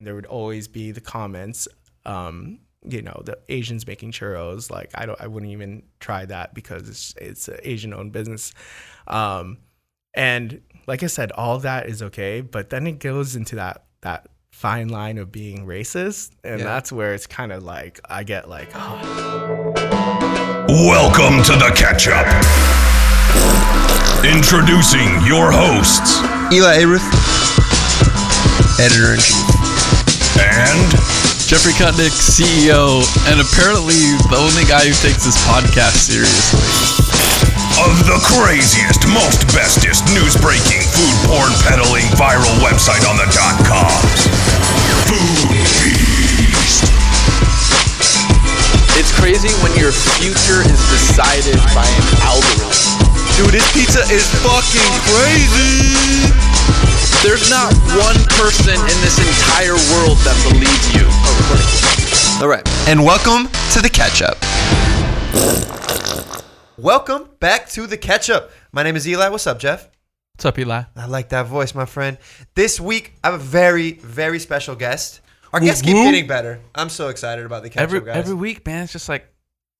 there would always be the comments, um, you know, the Asians making churros. Like I don't, I wouldn't even try that because it's it's an Asian owned business. Um, and like I said, all that is okay, but then it goes into that that fine line of being racist, and Yeah. that's where it's kind of like I get like, oh, Welcome to the catch up. Introducing your hosts Eli Ayrouth, editor in chief. And Jeffrey Kutnick, CEO, and apparently the only guy who takes this podcast seriously. of the craziest, most bestest news breaking, food porn peddling viral website on the dot coms. Food Beast. It's crazy when your future is decided by an algorithm. Dude, this pizza is fucking crazy. There's not one person in this entire world that believes you. All right, and welcome to the catch up. Welcome back to the catch up. My name is Eli. What's up, Jeff? What's up, Eli? I like that voice, my friend. This week, I have a very, very special guest. Our guests keep getting better. I'm so excited about the catch every up, guys. every week, man, it's just like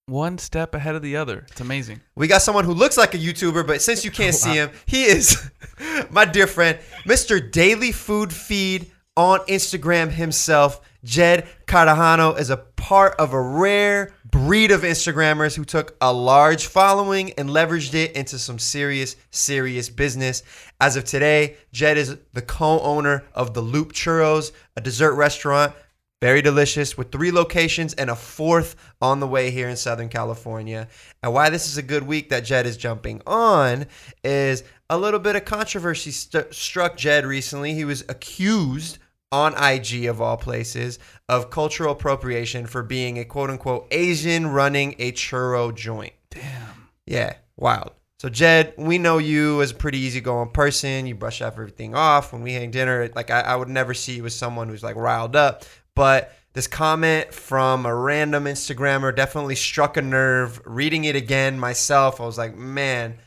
one step ahead of the other. It's amazing. We got someone who looks like a YouTuber, but since you can't see him, he is my dear friend, Mr. Daily Food Feed on Instagram himself. Jed Cartagano is a part of a rare breed of Instagrammers who took a large following and leveraged it into some serious, serious business. As of today, Jed is the co owner of the Loop Churros, a dessert restaurant very delicious with three locations and a fourth on the way here in Southern California. And why this is a good week that Jed is jumping on is a little bit of controversy st- struck Jed recently. He was accused on IG of all places of cultural appropriation for being a quote unquote Asian running a churro joint. Damn. Yeah, wild. So Jed, we know you as a pretty easygoing person. You brush off everything off when we hang dinner. Like I, I would never see you as someone who's like riled up. But this comment from a random Instagrammer definitely struck a nerve. Reading it again myself, I was like, man,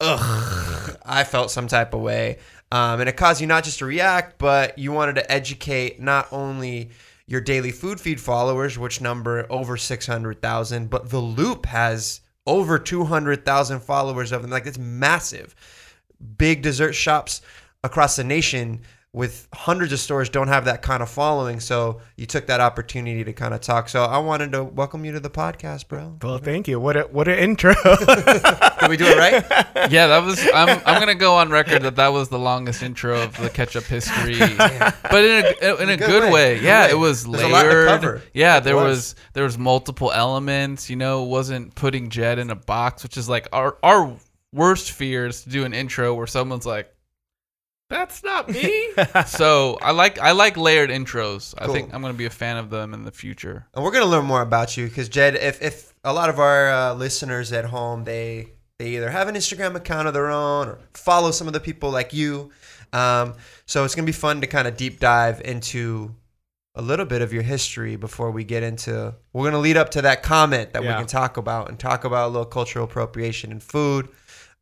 ugh, I felt some type of way. Um, and it caused you not just to react, but you wanted to educate not only your daily food feed followers, which number over 600,000, but the loop has over 200,000 followers of them. Like, it's massive. Big dessert shops across the nation with hundreds of stores don't have that kind of following. So you took that opportunity to kind of talk. So I wanted to welcome you to the podcast, bro. well, thank you. What a what an intro. Did we do it right? Yeah, that was. I'm. I'm gonna go on record that that was the longest intro of the catch up history, but in a in a Good good, way, way. Yeah, way. it was There's a lot to layered. cover. Yeah, there was. was. there was multiple elements. You know, it wasn't putting Jed in a box, which is like our our worst fear is to do an intro where someone's like. That's not me. so I like I like layered intros. I think I'm gonna be a fan of them in the future. And we're gonna learn more about you because Jed, if if a lot of our uh, listeners at home they they either have an Instagram account of their own or follow some of the people like you, um, so it's gonna be fun to kind of deep dive into a little bit of your history before we get into. We're gonna lead up to that comment that we can talk about and talk about a little cultural appropriation in food,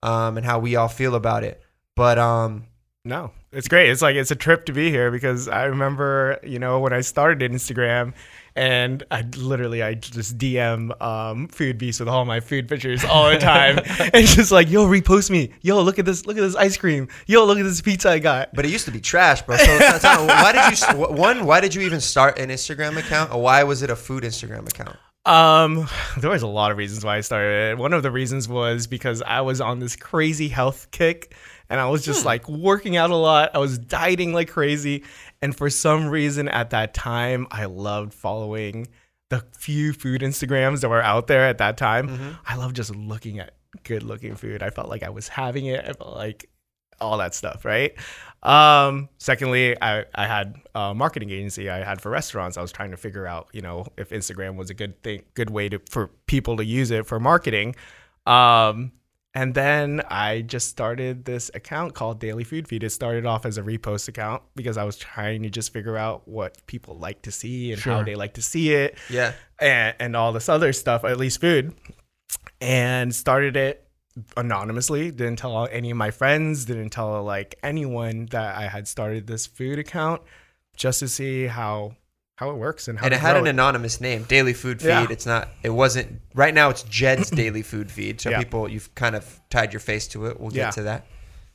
um, and how we all feel about it. But um, No, it's great. It's like it's a trip to be here because I remember, you know, when I started Instagram and I literally I just DM um, Food Beast with all my food pictures all the time. and it's just like, yo, repost me. Yo, look at this. Look at this ice cream. Yo, look at this pizza I got. But it used to be trash, bro. So not- why did you one? Why did you even start an Instagram account, or why was it a food Instagram account? Um, there was a lot of reasons why I started it. One of the reasons was because I was on this crazy health kick and I was just like working out a lot. I was dieting like crazy. And for some reason at that time, I loved following the few food Instagrams that were out there at that time. I love just looking at good looking food. I felt like I was having it. I felt like all that stuff, right? Um, secondly, I, I had a marketing agency I had for restaurants. I was trying to figure out, you know, if Instagram was a good thing, good way to for people to use it for marketing. Um, and then I just started this account called Daily Food Feed. It started off as a repost account because I was trying to just figure out what people like to see and how they like to see it Yeah. and, and all this other stuff, at least food, and started it anonymously. Didn't tell any of my friends, didn't tell like anyone that I had started this food account. just to see how how it works and how and it had an it. anonymous name, Daily Food Feed. Yeah. It's not. It wasn't. Right now, it's Jed's Daily Food Feed. So Yeah. people, you've kind of tied your face to it. We'll get Yeah. to that.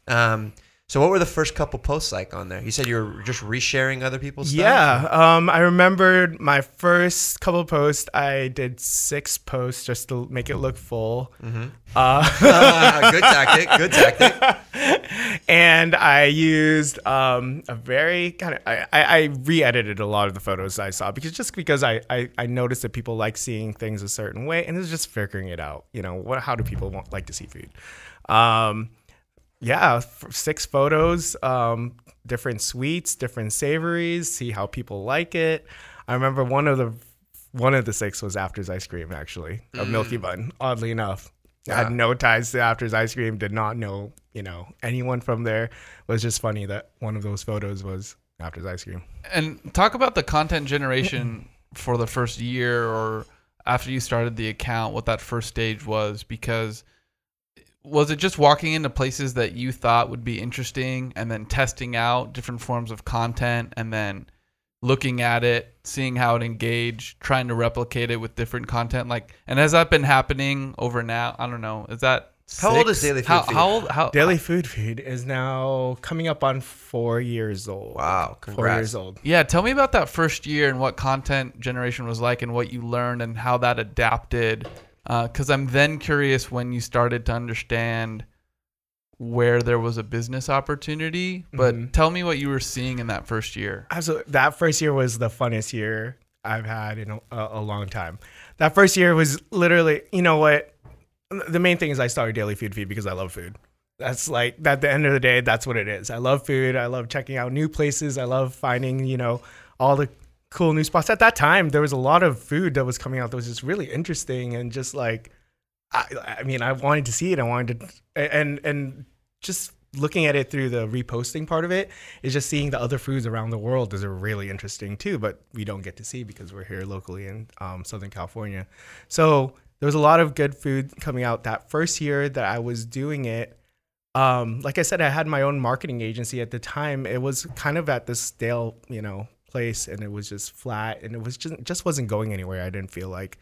Um, so what were the first couple posts like on there? You said you were just resharing other people's stuff. Yeah, um, I remembered my first couple posts. I did six posts just to make it look full. Mm-hmm. Uh, Ah, good tactic. Good tactic. and I used um, a very kind of I, I, I re-edited a lot of the photos I saw because just because I, I I noticed that people like seeing things a certain way and it's just figuring it out. You know, what how do people want like to see food? Um, yeah, six photos, um, different sweets, different savories. See how people like it. I remember one of the one of the six was After's ice cream actually, a Milky Bun. Oddly enough, I had no ties to After's ice cream. Did not know you know anyone from there. It was just funny that one of those photos was After's ice cream. And talk about the content generation for the first year or after you started the account, what that first stage was, because was it just walking into places that you thought would be interesting and then testing out different forms of content and then looking at it, seeing how it engaged, trying to replicate it with different content? Like, and has that been happening over now? I don't know. Is that How old is Daily Food how, Feed? How old? How Daily Food Feed is now coming up on four years old. Wow, four years old. Yeah, tell me about that first year and what content generation was like and what you learned and how that adapted. Because I'm then curious when you started to understand where there was a business opportunity. But Mhm. tell me what you were seeing in that first year. Absolutely. That first year was the funnest year I've had in a, a long time. That first year was literally, you know what? The main thing is I started Daily Food Feed because I love food. That's like, at the end of the day, that's what it is. I love food. I love checking out new places. I love finding, you know, all the cool new spots. At that time, there was a lot of food that was coming out that was just really interesting and just like, I, I mean, I wanted to see it. I wanted to, and, and just looking at it through the reposting part of it is just seeing the other foods around the world is really interesting too, but we don't get to see because we're here locally in um, Southern California. So there was a lot of good food coming out that first year that I was doing it. Um, like I said, I had my own marketing agency at the time. It was kind of at this stale, you know, place, and it was just flat, and it was just just wasn't going anywhere. I didn't feel like.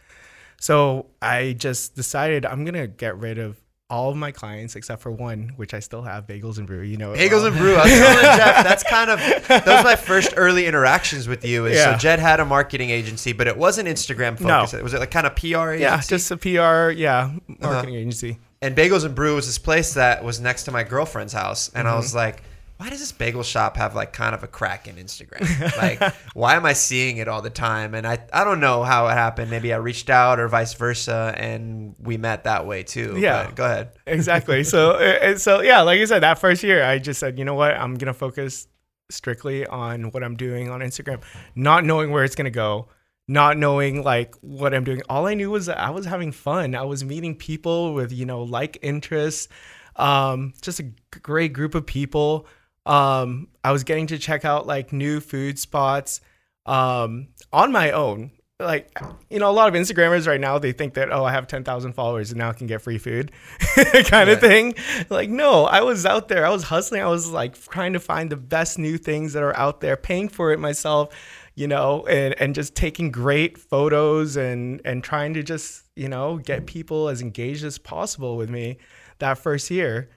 So I just decided I'm gonna get rid of all of my clients except for one, which I still have, Bagels and Brew. You know, Bagels well. and Brew. I was telling Jeff that's kind of that was my first early interactions with you. Is Yeah. so Jed had a marketing agency, but it wasn't Instagram focused. It was it like kind of PR agency? yeah, just a PR, yeah, marketing agency. and Bagels and Brew was this place that was next to my girlfriend's house, and Mm-hmm. I was like, why does this bagel shop have like kind of a crack in Instagram? like, why am I seeing it all the time? And I I don't know how it happened. Maybe I reached out or vice versa, and we met that way too. Yeah. But go ahead. exactly. So, uh, so yeah, like I said, that first year, I just said, you know what, I'm gonna focus strictly on what I'm doing on Instagram, not knowing where it's gonna go, not knowing like what I'm doing. All I knew was that I was having fun. I was meeting people with you know like interests, um, just a great group of people. Um, I was getting to check out like new food spots um, on my own. Like, you know, a lot of Instagrammers right now, they think that, oh, I have 10,000 followers and now I can get free food kind of thing. Like, no, I was out there. I was hustling. I was like trying to find the best new things that are out there, paying for it myself, you know, and, and just taking great photos and, and trying to just, you know, get people as engaged as possible with me that first year.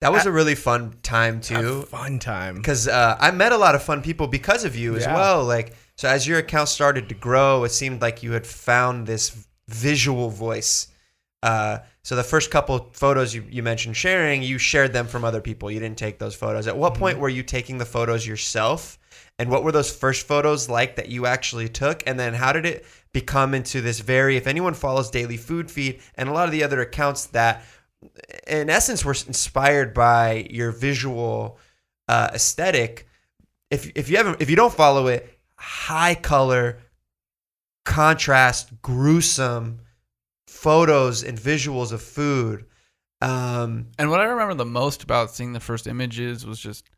That was a really fun time too. A fun time. because uh, I met a lot of fun people because of you as Yeah. well. Like, so as your account started to grow, it seemed like you had found this visual voice. Uh, so the first couple photos you, you mentioned sharing, you shared them from other people. You didn't take those photos. At what point were you taking the photos yourself? And what were those first photos like that you actually took? And then how did it become into this very, if anyone follows Daily Food Feed and a lot of the other accounts that in essence were inspired by your visual uh, aesthetic. If if you haven't if you don't follow it, high color, contrast, gruesome photos and visuals of food. Um, And what I remember the most about seeing the first images was just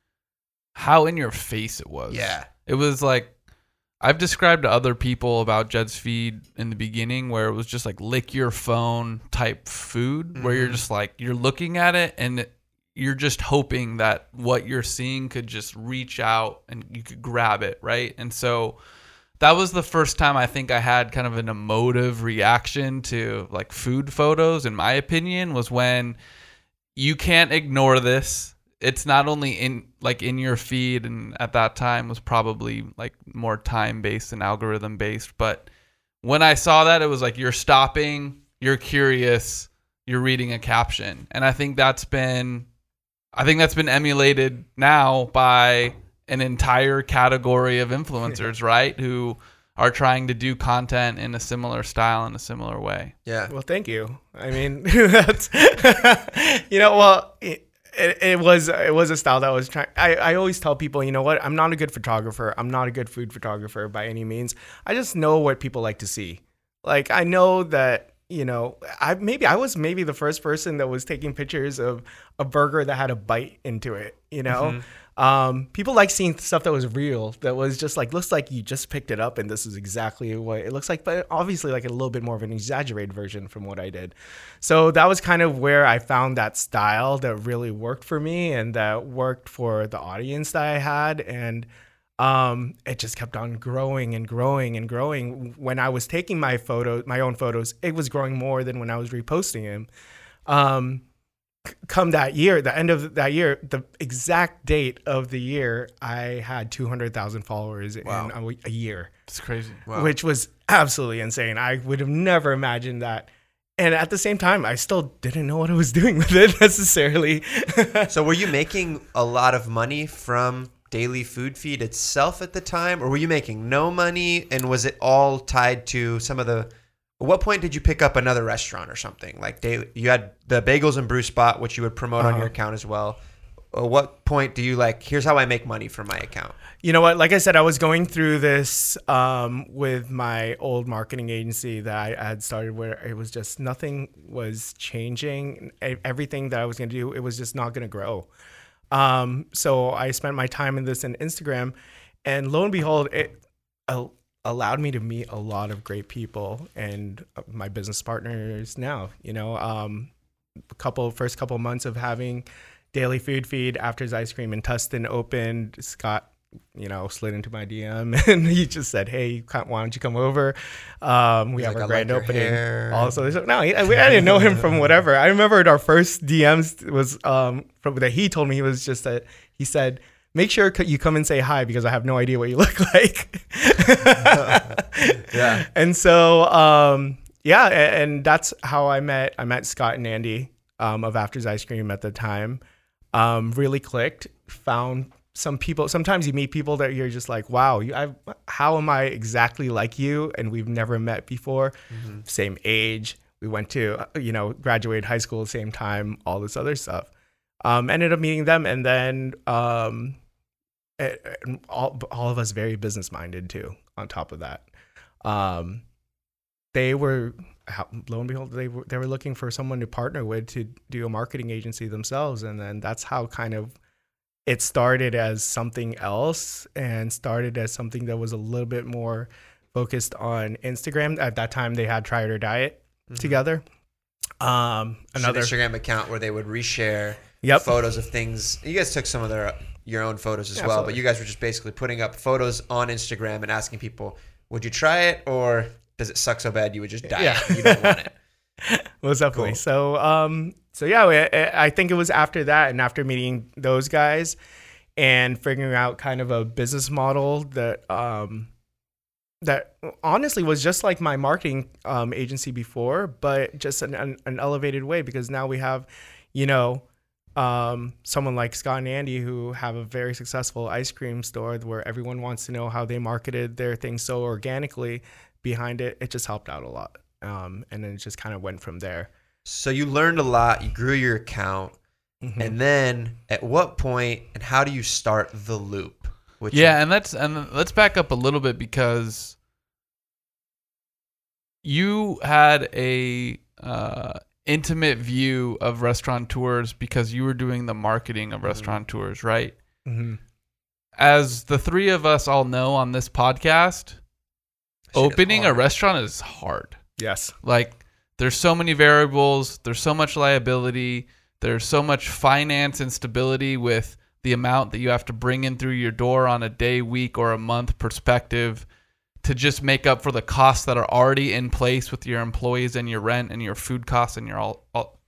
how in your face it was. Yeah. It was like I've described to other people about Jed's feed in the beginning where it was just like lick your phone type food where you're Mhm. just like you're looking at it and you're just hoping that what you're seeing could just reach out and you could grab it, right? And so that was the first time I think I had kind of an emotive reaction to like food photos in my opinion was when you can't ignore this. It's not only in like in your feed and at that time was probably like more time based and algorithm based, but when I saw that it was like you're stopping, you're curious, you're reading a caption. And I think that's been I think that's been emulated now by an entire category of influencers, right? Who are trying to do content in a similar style in a similar way. Yeah. Well, thank you. I mean, that's you know, well, it, it, it was it was a style that was trying. I I always tell people, you know what? I'm not a good photographer. I'm not a good food photographer by any means. I just know what people like to see. Like I know that you know, I maybe I was maybe the first person that was taking pictures of a burger that had a bite into it. You know, mm-hmm. Um, people like seeing stuff that was real, that was just like looks like you just picked it up and this is exactly what it looks like, but obviously like a little bit more of an exaggerated version from what I did. So that was kind of where I found that style that really worked for me and that worked for the audience that I had and um, it just kept on growing and growing and growing. When I was taking my photo, my own photos, it was growing more than when I was reposting them. Um, come that year, the end of that year, the exact date of the year, I had 200,000 followers Wow. in a, a year, It's crazy. Wow. which was absolutely insane. I would have never imagined that. And at the same time, I still didn't know what I was doing with it necessarily. So were you making a lot of money from Daily Food Feed itself at the time, or were you making no money? And was it all tied to some of the? At what point did you pick up another restaurant or something like daily? You had the Bagels and Brew Spot, which you would promote on Uh-huh. your account as well. At what point do you like? Here's how I make money from my account. You know what? Like I said, I was going through this um, with my old marketing agency that I had started, where it was just nothing was changing. Everything that I was going to do, it was just not going to grow. Um, so I spent my time in this in Instagram, and lo and behold, it allowed me to meet a lot of great people and uh, my business partners now. You know, um, a couple first couple months of having daily food feed after his ice cream in Tustin opened, Scott, you know, slid into my DM and he just said, "Hey, why don't you come over? Um, we He's have like, our grand like opening." Also, so, no, he, I, I didn't know him from whatever. I remember our first DMs was um from that he told me he was just that he said. Make sure you come and say hi because I have no idea what you look like. Yeah. And so, um, yeah, and that's how I met. I met Scott and Andy um, of After's Ice Cream at the time. Um, really clicked. Found some people. Sometimes you meet people that you're just like, wow, you, I, how am I exactly like you? And we've never met before. Same age. We went to, uh, you know, graduated high school at the same time. All this other stuff. Um, ended up meeting them, and then um, all, all of us very business minded too. On top of that, um, they were how- lo and behold they were they were looking for someone to partner with to do a marketing agency themselves, and then that's how kind of it started as something else and started as something that was a little bit more focused on Instagram. At that time, they had Try It or Diet together. Um, another an Instagram account where they would reshare Yep. photos of things. You guys took some of their your own photos as well, but you guys were just basically putting up photos on Instagram and asking people, "Would you try it, or does it suck so bad you would just die? Yeah. You don't want it." Most definitely. Cool. So, um, so yeah, I, I think it was after that and after meeting those guys and figuring out kind of a business model that, um, that honestly was just like my marketing um, agency before, but just an, an, an elevated way because now we have, you know, um, someone like Scott and Andy who have a very successful ice cream store where everyone wants to know how they marketed their thing so organically behind it. It just helped out a lot. Um, and then it just kind of went from there. So you learned a lot. You grew your account, Mm-hmm. and then at what point and how do you start the loop? Which Yeah, and let's and let's back up a little bit because you had a uh, intimate view of restaurateurs because you were doing the marketing of restaurateurs, right? hmm As the three of us all know on this podcast, Shit opening a restaurant is hard. Yes. Like there's so many variables, there's so much liability, There's so much finance instability with the amount that you have to bring in through your door on a day, week, or a month perspective to just make up for the costs that are already in place with your employees and your rent and your food costs and your all. all.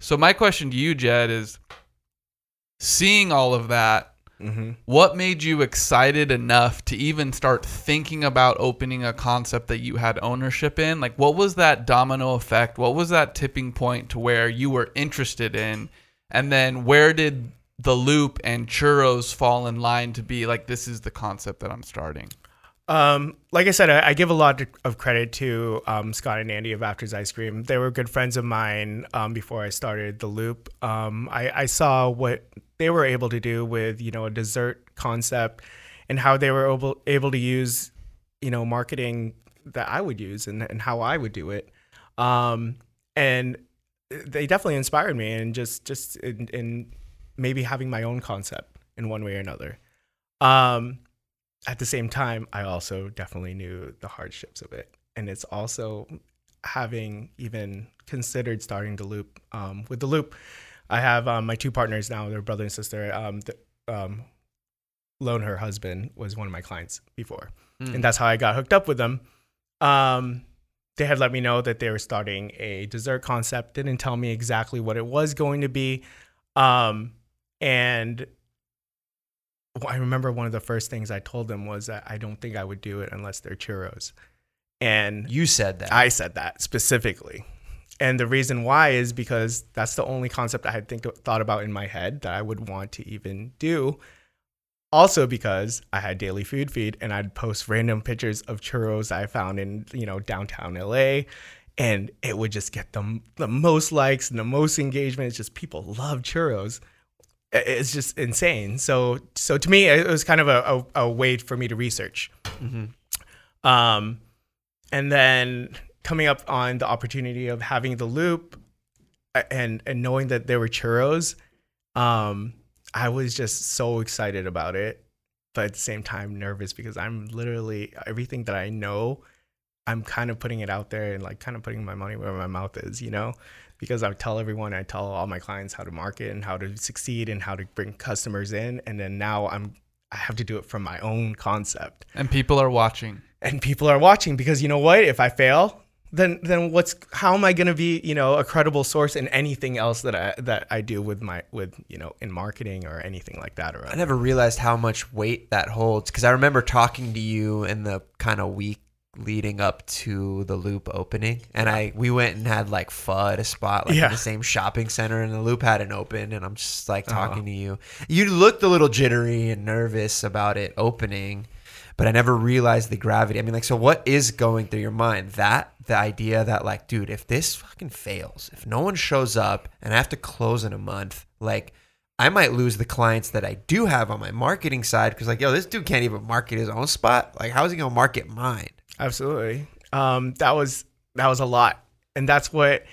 So my question to you, Jed, is seeing all of that, Mm-hmm. what made you excited enough to even start thinking about opening a concept that you had ownership in? Like, what was that domino effect? What was that tipping point to where you were interested in? And then where did the loop and churros fall in line to be like, this is the concept that I'm starting? Um, like I said, I, I give a lot of credit to um, Scott and Andy of Afters Ice Cream. They were good friends of mine um, before I started the Loop. Um, I, I saw what they were able to do with you know a dessert concept and how they were able able to use you know marketing that I would use and, and how I would do it. Um, and they definitely inspired me and just just in, in maybe having my own concept in one way or another. Um, at the same time, I also definitely knew the hardships of it. And it's also having even considered starting the loop. Um, with the loop, I have um, my two partners now, they're brother and sister. Um, the, um, Lone, her husband, was one of my clients before. And that's how I got hooked up with them. Um, they had let me know that they were starting a dessert concept, didn't tell me exactly what it was going to be. Um, and I remember one of the first things I told them was that I don't think I would do it unless they're churros. And You said that. I said that specifically. And the reason why is because that's the only concept I had think thought about in my head that I would want to even do. Also because I had daily food feed and I'd post random pictures of churros I found in, you know, downtown LA and it would just get the, the most likes and the most engagement. It's just people love churros. It's just insane. So so to me it was kind of a, a, a way for me to research. Um and then coming up on the opportunity of having the loop and and knowing that there were churros um i was just so excited about it but at the same time nervous because i'm literally everything that i know i'm kind of putting it out there and like kind of putting my money where my mouth is you know because i would tell everyone i tell all my clients how to market and how to succeed and how to bring customers in. And then now i'm i have to do it from my own concept. And people are watching. and people are watching because you know what? If i fail then then what's how am i going to be you know a credible source in anything else that i that i do with my with you know in marketing or anything like that or I never realized how much weight that holds. Because I remember talking to you in the kind of week leading up to the loop opening and I we went and had like pho at a spot like Yeah. in the same shopping center and the loop hadn't opened and I'm just like Uh-huh. talking to you you looked a little jittery and nervous about it opening but I never realized the gravity I mean like so what is going through your mind that the idea that like dude if this fucking fails if no one shows up and I have to close in a month like I might lose the clients that I do have on my marketing side because, like, yo, this dude can't even market his own spot. Like, how is he gonna market mine? Absolutely. Um that was that was a lot. And that's what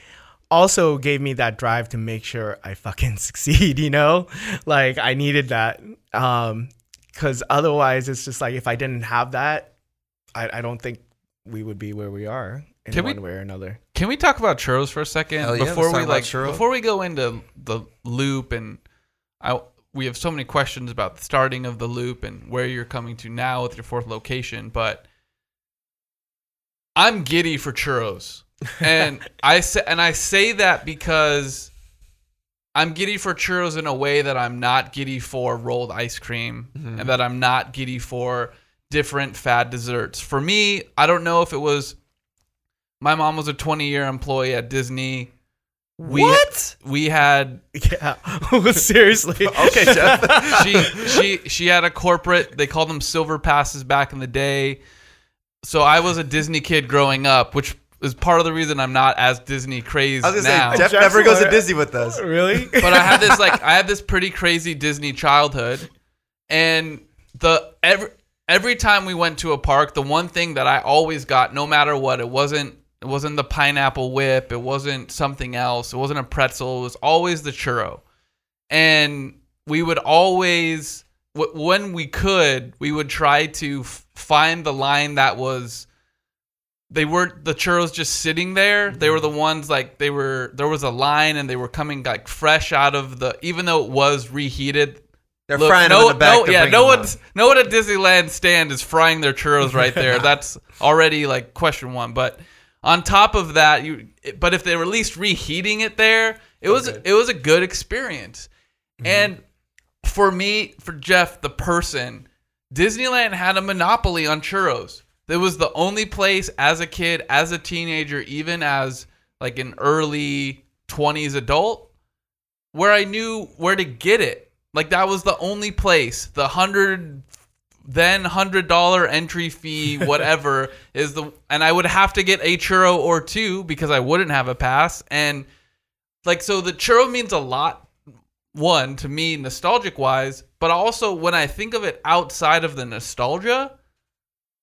also gave me that drive to make sure i fucking succeed you know? Like i needed that. Um because otherwise it's just like if i didn't have that i, I don't think we would be where we are in Can we- one way or another. Can we talk about churros for a second? Hell yeah, before talk we like churros. before we go into the loop and I we have so many questions about the starting of the loop and where you're coming to now with your fourth location, but I'm giddy for churros. And I say and I say that because I'm giddy for churros in a way that I'm not giddy for rolled ice cream Mm-hmm. and that I'm not giddy for different fad desserts. For me, I don't know if it was my mom was a 20 year employee at Disney. We, What? We had yeah seriously Okay, Jeff. she she she had a corporate. They called them silver passes back in the day. So I was a Disney kid growing up, which is part of the reason I'm not as Disney crazy I was gonna now. say Jeff Jeff's never goes to what- Disney with us. really but I had this like I had this pretty crazy Disney childhood, and the every every time we went to a park, the one thing that I always got, no matter what, it wasn't it wasn't the pineapple whip, it wasn't something else, it wasn't a pretzel, it was always the churro, and we would always w- when we could, we would try to f- find the line that was they weren't the churros just sitting there. They were the ones like they were there was a line and they were coming like fresh out of the even though it was reheated. They're Look, frying no, them in the back. no, yeah, no one's no one at Disneyland stand is frying their churros right there. That's already like question one. But on top of that, you but if they were at least reheating it there, it was it was a good experience. Mm-hmm. And for me, for Jeff, the person, Disneyland had a monopoly on churros. It was the only place as a kid, as a teenager, even as like an early 20s adult, where I knew where to get it. Like that was the only place. The hundred then hundred dollar entry fee, whatever is the, and I would have to get a churro or two because I wouldn't have a pass. And like so, the churro means a lot. One to me, nostalgic wise, but also when I think of it outside of the nostalgia,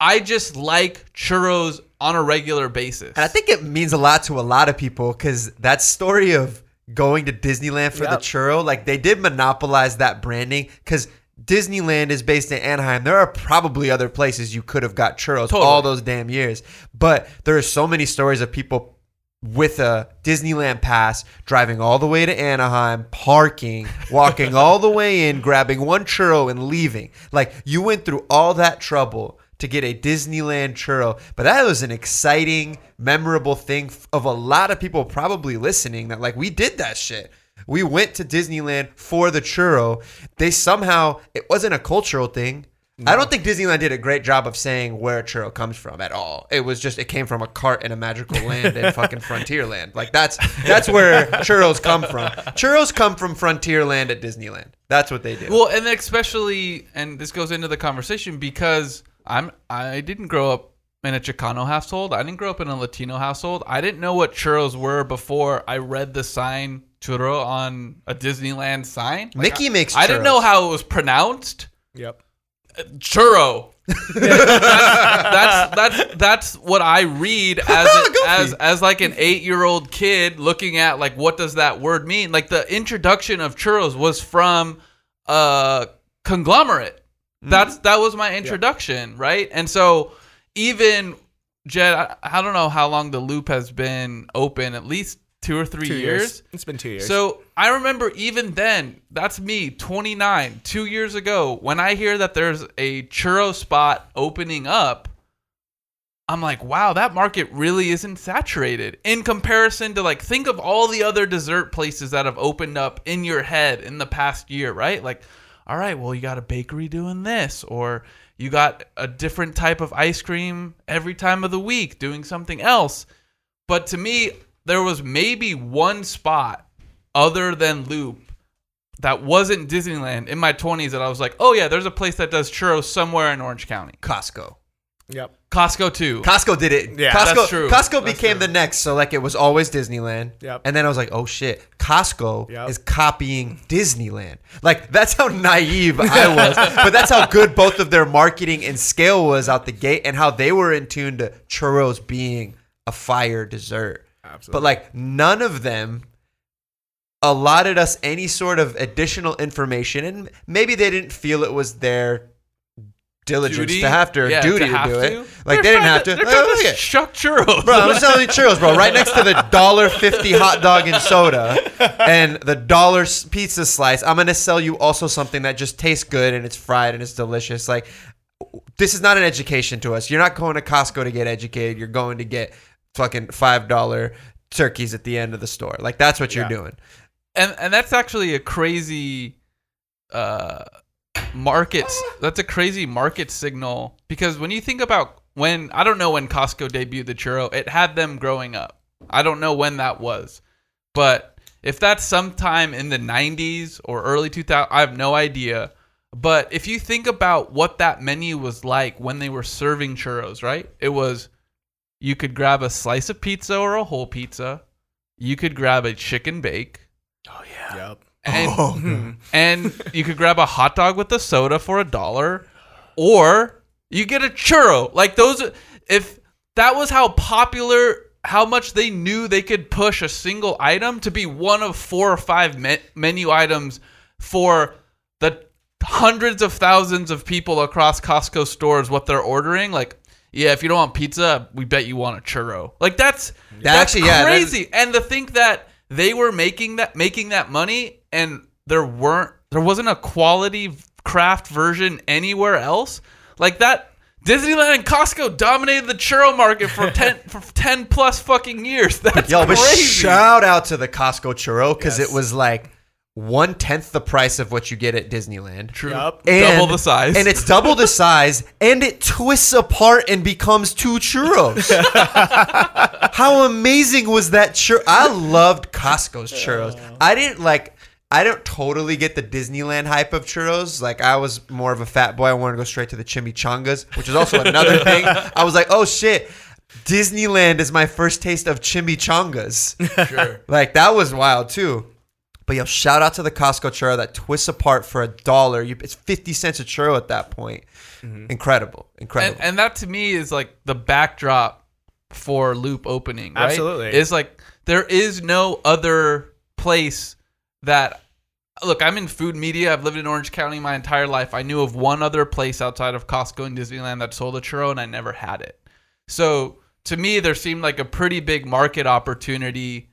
I just like churros on a regular basis. And I think it means a lot to a lot of people because that story of going to Disneyland for the churro, like they did monopolize that branding because Disneyland is based in Anaheim. There are probably other places you could have got churros Totally. all those damn years. But there are so many stories of people with a Disneyland pass driving all the way to Anaheim, parking, walking all the way in, grabbing one churro and leaving. Like you went through all that trouble to get a Disneyland churro, but that was an exciting, memorable thing of a lot of people probably listening that like we did that shit. We went to Disneyland for the churro. They somehow it wasn't a cultural thing. I don't think Disneyland did a great job of saying where a churro comes from at all. It was just it came from a cart in a magical land in fucking Frontierland. Like that's that's where churros come from. Churros come from Frontierland at Disneyland. That's what they do. Well, and especially, and this goes into the conversation because I'm I didn't grow up in a Chicano household. I didn't grow up in a Latino household. I didn't know what churros were before I read the sign churro on a Disneyland sign. Like, Mickey I, makes I didn't know how it was pronounced. Yep. Churro. that's, that's that's what I read as as as like an eight year old kid looking at like what does that word mean? Like the introduction of churros was from a conglomerate. Mm-hmm. That's that was my introduction, right? And so even Jed, I, I don't know how long the loop has been open. At least two or three Two years. years. It's been two years. So I remember even then, that's me, 29, two years ago, when I hear that there's a churro spot opening up, I'm like, wow, that market really isn't saturated in comparison to like, think of all the other dessert places that have opened up in your head in the past year, right? Like, all right, well, you got a bakery doing this, or you got a different type of ice cream every time of the week doing something else. But to me, there was maybe one spot other than Loop that wasn't Disneyland in my 20s that I was like, oh yeah, there's a place that does churros somewhere in Orange County. Costco. yep. Costco too. Costco did it. Yeah, Costco, that's true. Costco That's became true. the next. So like it was always Disneyland. Yep. And then I was like, oh shit, Costco Yep. is copying Disneyland. Like that's how naive I was. but that's how good both of their marketing and scale was out the gate and how they were in tune to churros being a fire dessert. Absolutely. But like none of them allotted us any sort of additional information and maybe they didn't feel it was their diligence Duty? to have to or Yeah, duty to, have do to. it. Like They're they didn't have to. They're Oh, to shuck churros. Bro, I'm selling you churros, bro. Right next to the dollar fifty hot dog and soda and the dollar pizza slice. I'm gonna sell you also something that just tastes good and it's fried and it's delicious. Like this is not an education to us. You're not going to Costco to get educated. You're going to get fucking five dollar turkeys at the end of the store. Like that's what you're Yeah. doing. and and that's actually a crazy uh market that's a crazy market signal because when you think about when I don't know when Costco debuted the churro, it had them growing up. I don't know when that was. But if that's sometime in the 90s or early 2000 I have no idea. But if you think about what that menu was like when they were serving churros, right? It was you could grab a slice of pizza or a whole pizza. You could grab a chicken bake. Oh yeah. Yep. And, oh, hmm, and you could grab a hot dog with a soda for a dollar, or you get a churro. Like those, if that was how popular, how much they knew they could push a single item to be one of four or five me- menu items for the hundreds of thousands of people across Costco stores, what they're ordering. Like, yeah, if you don't want pizza, we bet you want a churro. Like that's That that's actually- yeah, crazy. and to think that they were making that making that money and there weren't there wasn't a quality craft version anywhere else like that. Disneyland and Costco dominated the churro market for ten for ten plus fucking years. That's Yo, but crazy. shout out to the Costco churro because Yes. it was like one tenth the price of what you get at Disneyland. True. Yup. Double the size. And it's double the size, and it twists apart and becomes two churros. How amazing was that churro? I loved Costco's churros. I didn't like. I don't totally get the Disneyland hype of churros. Like I was more of a fat boy. I wanted to go straight to the chimichangas, which is also another thing. I was like, oh shit, Disneyland is my first taste of chimichangas. sure. Like that was wild too. But yo, shout out to the Costco churro that twists apart for a dollar. You- It's fifty cents a churro at that point. Mm-hmm. Incredible, incredible. and, and that to me is like the backdrop for loop opening right Absolutely. it's like there is no other place that look i'm in food media i've lived in orange county my entire life i knew of one other place outside of costco and disneyland that sold a churro and i never had it so to me there seemed like a pretty big market opportunity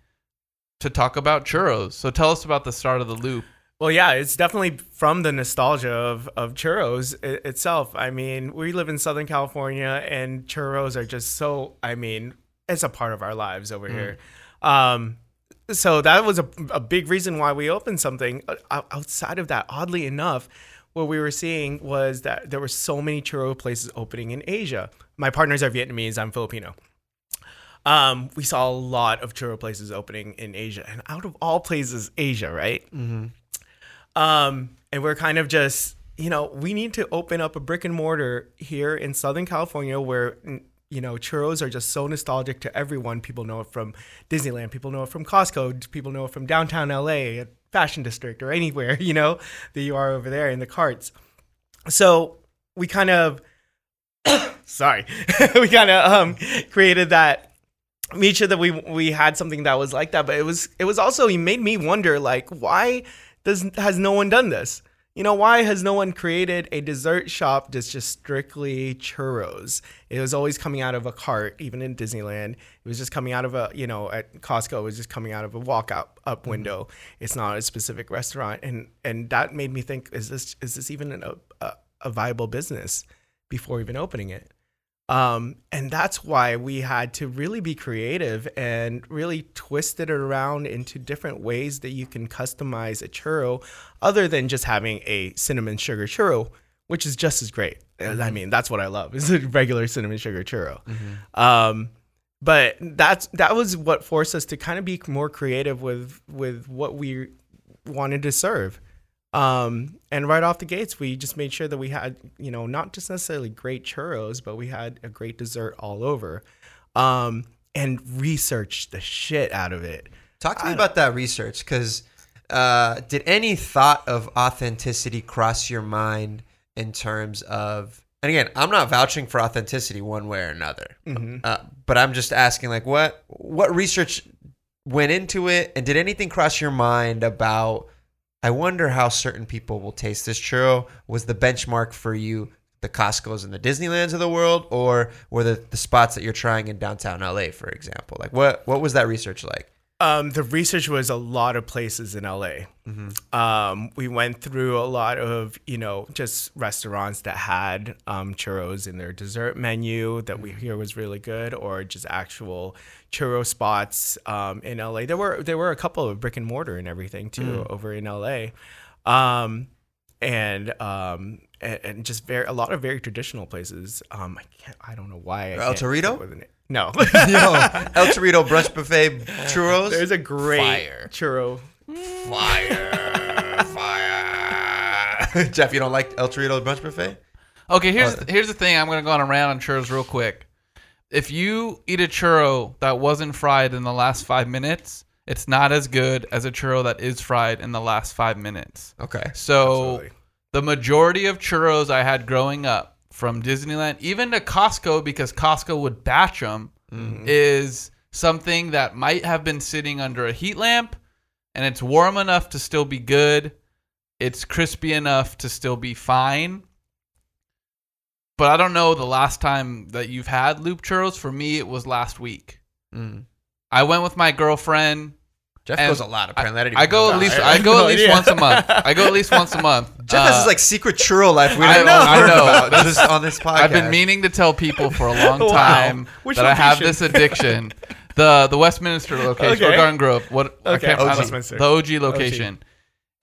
to talk about churros so tell us about the start of the loop Well, yeah, it's definitely from the nostalgia of, of churros itself. I mean, we live in Southern California, and churros are just so, I mean, it's a part of our lives over here. Um, so that was a, a big reason why we opened something. Uh, Outside of that, oddly enough, what we were seeing was that there were so many churro places opening in Asia. My partners are Vietnamese, I'm Filipino um, we saw a lot of churro places opening in Asia, and out of all places, Asia, right? Mm-hmm. Um, and we're kind of just, you know, we need to open up a brick and mortar here in Southern California where, you know, churros are just so nostalgic to everyone. People know it from Disneyland, people know it from Costco, people know it from downtown LA, Fashion District, or anywhere, you know, that you are over there in the carts. So we kind of, sorry, we kind of um, created that sure that we we had something that was like that but it was it was also it made me wonder like why does has no one done this? You know why has no one created a dessert shop that's just strictly churros? It was always coming out of a cart even in disneyland. It was just coming out of a you know at costco it was just coming out of a walkout up mm-hmm. window. It's not a specific restaurant and and that made me think is this is this even an, a, a viable business before even opening it um, and that's why we had to really be creative and really twist it around into different ways that you can customize a churro other than just having a cinnamon sugar churro, which is just as great. I mean, that's what I love is a regular cinnamon sugar churro. Um, but that's that was what forced us to kind of be more creative with with what we wanted to serve. Um, and right off the gates, we just made sure that we had, you know, not just necessarily great churros, but we had a great dessert all over. Um, and researched the shit out of it. Talk to me about that research because uh, did any thought of authenticity cross your mind in terms of? And again, I'm not vouching for authenticity one way or another, uh, but I'm just asking, like, what what research went into it, and did anything cross your mind about? I wonder how certain people will taste this churro. Was the benchmark for you the Costco's and the Disneylands of the world, or were the, the spots that you're trying in downtown LA, for example? Like, what what was that research like? Um, the research was a lot of places in LA. Um, we went through a lot of, you know, just restaurants that had um, churros in their dessert menu that we hear was really good, or just actual churro spots um, in LA. There were there were a couple of brick and mortar and everything too over in LA, um, and um, and, and just very a lot of very traditional places. Um, I can't, I don't know why. I El Torito? Come up with a name. No. Yo, El Torito brunch buffet churros. There's a great Fire. churro. fire, fire. Jeff, you don't like El Torito brunch buffet? Okay, here's Uh, here's the thing. I'm gonna go on a rant on churros real quick. If you eat a churro that wasn't fried in the last five minutes, it's not as good as a churro that is fried in the last five minutes. Okay. So Absolutely. the majority of churros I had growing up, from Disneyland even to Costco, because Costco would batch them, is something that might have been sitting under a heat lamp, and it's warm enough to still be good. It's crispy enough to still be fine. but I don't know the last time that you've had loop churros. For me, it was last week. Mm. I went with my girlfriend. Jeff And goes a lot apparently. I, didn't I go at least I I go no at least idea. once a month. I go at least once a month. Jeff has Uh, this like secret churro life we don't know, know, I know. about That's- just on this podcast. I've been meaning to tell people for a long Wow. time Which that I have this addiction. The the Westminster location, or Garden Grove. What I Okay, can't- I Westminster. the OG location,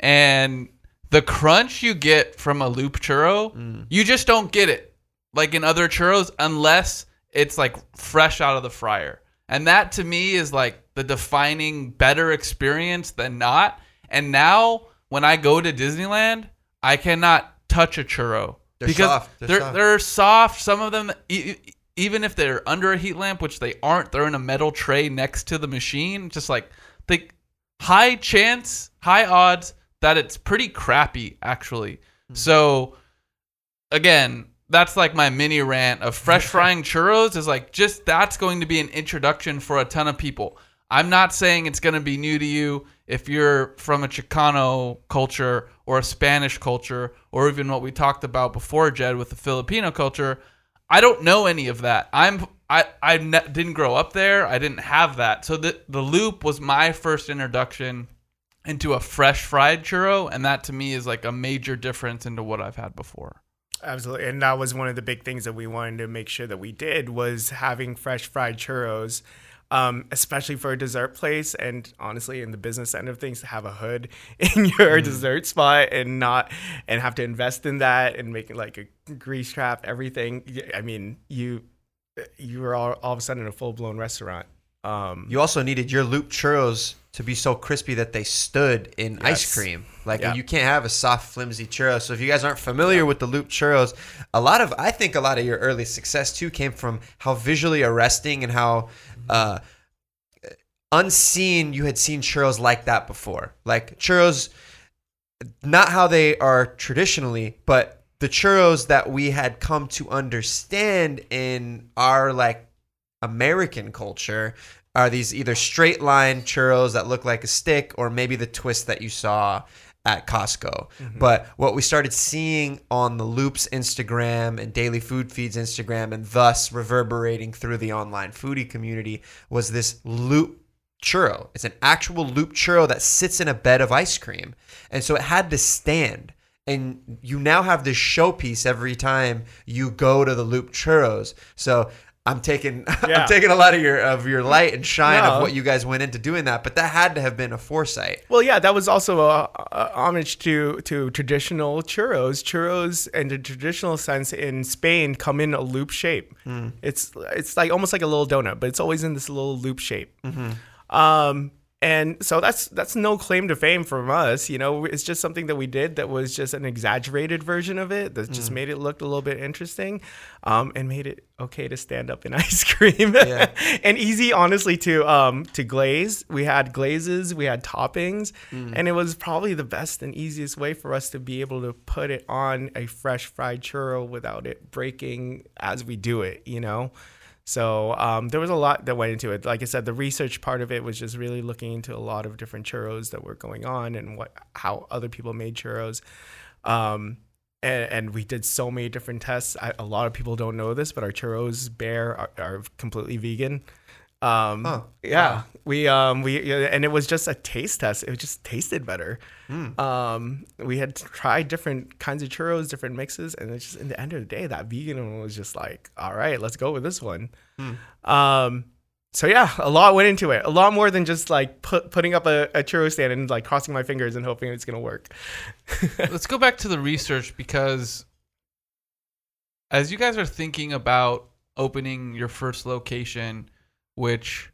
and the crunch you get from a loop churro, Mm. you just don't get it like in other churros unless it's like fresh out of the fryer. And that to me is like the defining better experience than not. And now when I go to Disneyland, I cannot touch a churro They're because soft. They're they're soft. they're soft. Some of them, e- even if they're under a heat lamp, which they aren't, they're in a metal tray next to the machine. Just like the high chance, high odds that it's pretty crappy actually. Hmm. So again, that's like my mini rant of fresh frying churros is like just that's going to be an introduction for a ton of people. I'm not saying it's going to be new to you if you're from a Chicano culture or a Spanish culture or even what we talked about before Jed with the Filipino culture. I don't know any of that. I'm I I ne- didn't grow up there. I didn't have that. So the the loop was my first introduction into a fresh fried churro and that to me is like a major difference into what I've had before. Absolutely. And that was one of the big things that we wanted to make sure that we did was having fresh fried churros, um, especially for a dessert place. And honestly, in the business end of things, to have a hood in your dessert spot and not and have to invest in that and make it like a grease trap, everything. I mean, you you were all, all of a sudden a full blown restaurant. Um, You also needed your loop churros to be so crispy that they stood in ice cream. Like Yeah. you can't have a soft, flimsy churro. So if you guys aren't familiar with the loop churros, a lot of I think a lot of your early success too came from how visually arresting and how uh, unseen you had seen churros like that before. Like churros, not how they are traditionally, but the churros that we had come to understand in our like American culture are these either straight line churros that look like a stick or maybe the twist that you saw at Costco. Mm-hmm. But what we started seeing on the Loops Instagram and Daily Food Feeds Instagram and thus reverberating through the online foodie community was this loop churro. It's an actual loop churro that sits in a bed of ice cream. And so it had to stand. And you now have this showpiece every time you go to the loop churros. So I'm taking Yeah. I'm taking a lot of your of your light and shine No. of what you guys went into doing that, but that had to have been a foresight. Well, yeah, that was also a, a homage to to traditional churros. Churros, in the traditional sense, in Spain, come in a loop shape. It's it's like almost like a little donut, but it's always in this little loop shape. Um, and so that's that's no claim to fame from us. You know, it's just something that we did that was just an exaggerated version of it that just made it look a little bit interesting, um, and made it okay to stand up in ice cream Yeah. and easy, honestly, to um to glaze. We had glazes, we had toppings, and it was probably the best and easiest way for us to be able to put it on a fresh fried churro without it breaking as we do it. You know. So um, there was a lot that went into it. Like I said, the research part of it was just really looking into a lot of different churros that were going on and what how other people made churros. Um, and, and we did so many different tests. I, a lot of people don't know this, but our churros bear are, are completely vegan. Um, Huh. yeah, we um we and it was just a taste test. It just tasted better. Um, we had tried different kinds of churros, different mixes, and it's just in the end of the day, that vegan one was just like, all right, let's go with this one. Um, so yeah, a lot went into it. A lot more than just like put, putting up a, a churro stand and like crossing my fingers and hoping it's gonna work. Let's go back to the research because as you guys are thinking about opening your first location, which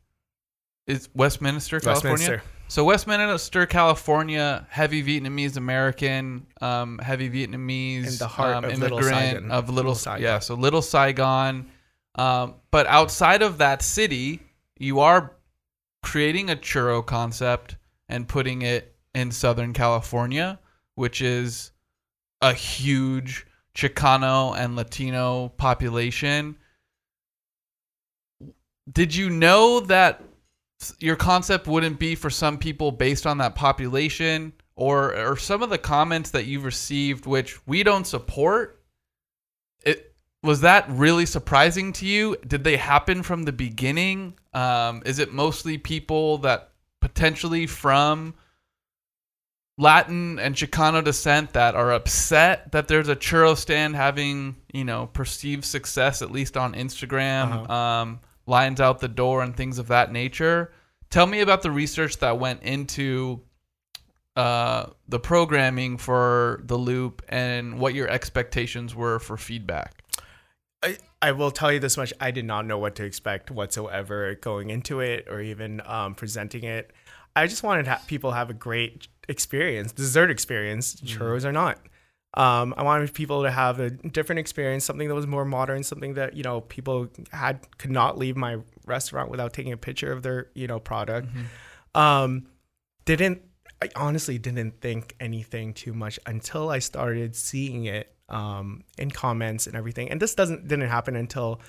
is Westminster, California. Westminster. So Westminster, California, heavy Vietnamese American, um, heavy Vietnamese In the heart um, of Little immigrant Saigon. of little, Little Saigon. yeah, so little Saigon. Um, but outside of that city, you are creating a churro concept and putting it in Southern California, which is a huge Chicano and Latino population. Did you know that your concept wouldn't be for some people based on that population or or some of the comments that you've received which we don't support it was that really surprising to you? Did they happen from the beginning? Um, is it mostly people that potentially from Latin and Chicano descent that are upset that there's a churro stand having, you know, perceived success, at least on Instagram, um, lines out the door and things of that nature? Tell me about the research that went into uh, the programming for the loop and what your expectations were for feedback. I, I will tell you this much: I did not know what to expect whatsoever going into it, or even um, presenting it. I just wanted ha- people to have a great experience, dessert experience. Churros are not. Um, I wanted people to have a different experience, something that was more modern, something that you know people had could not leave my restaurant without taking a picture of their you know product. Um, didn't I honestly didn't think anything too much until I started seeing it um, in comments and everything. And this doesn't didn't happen until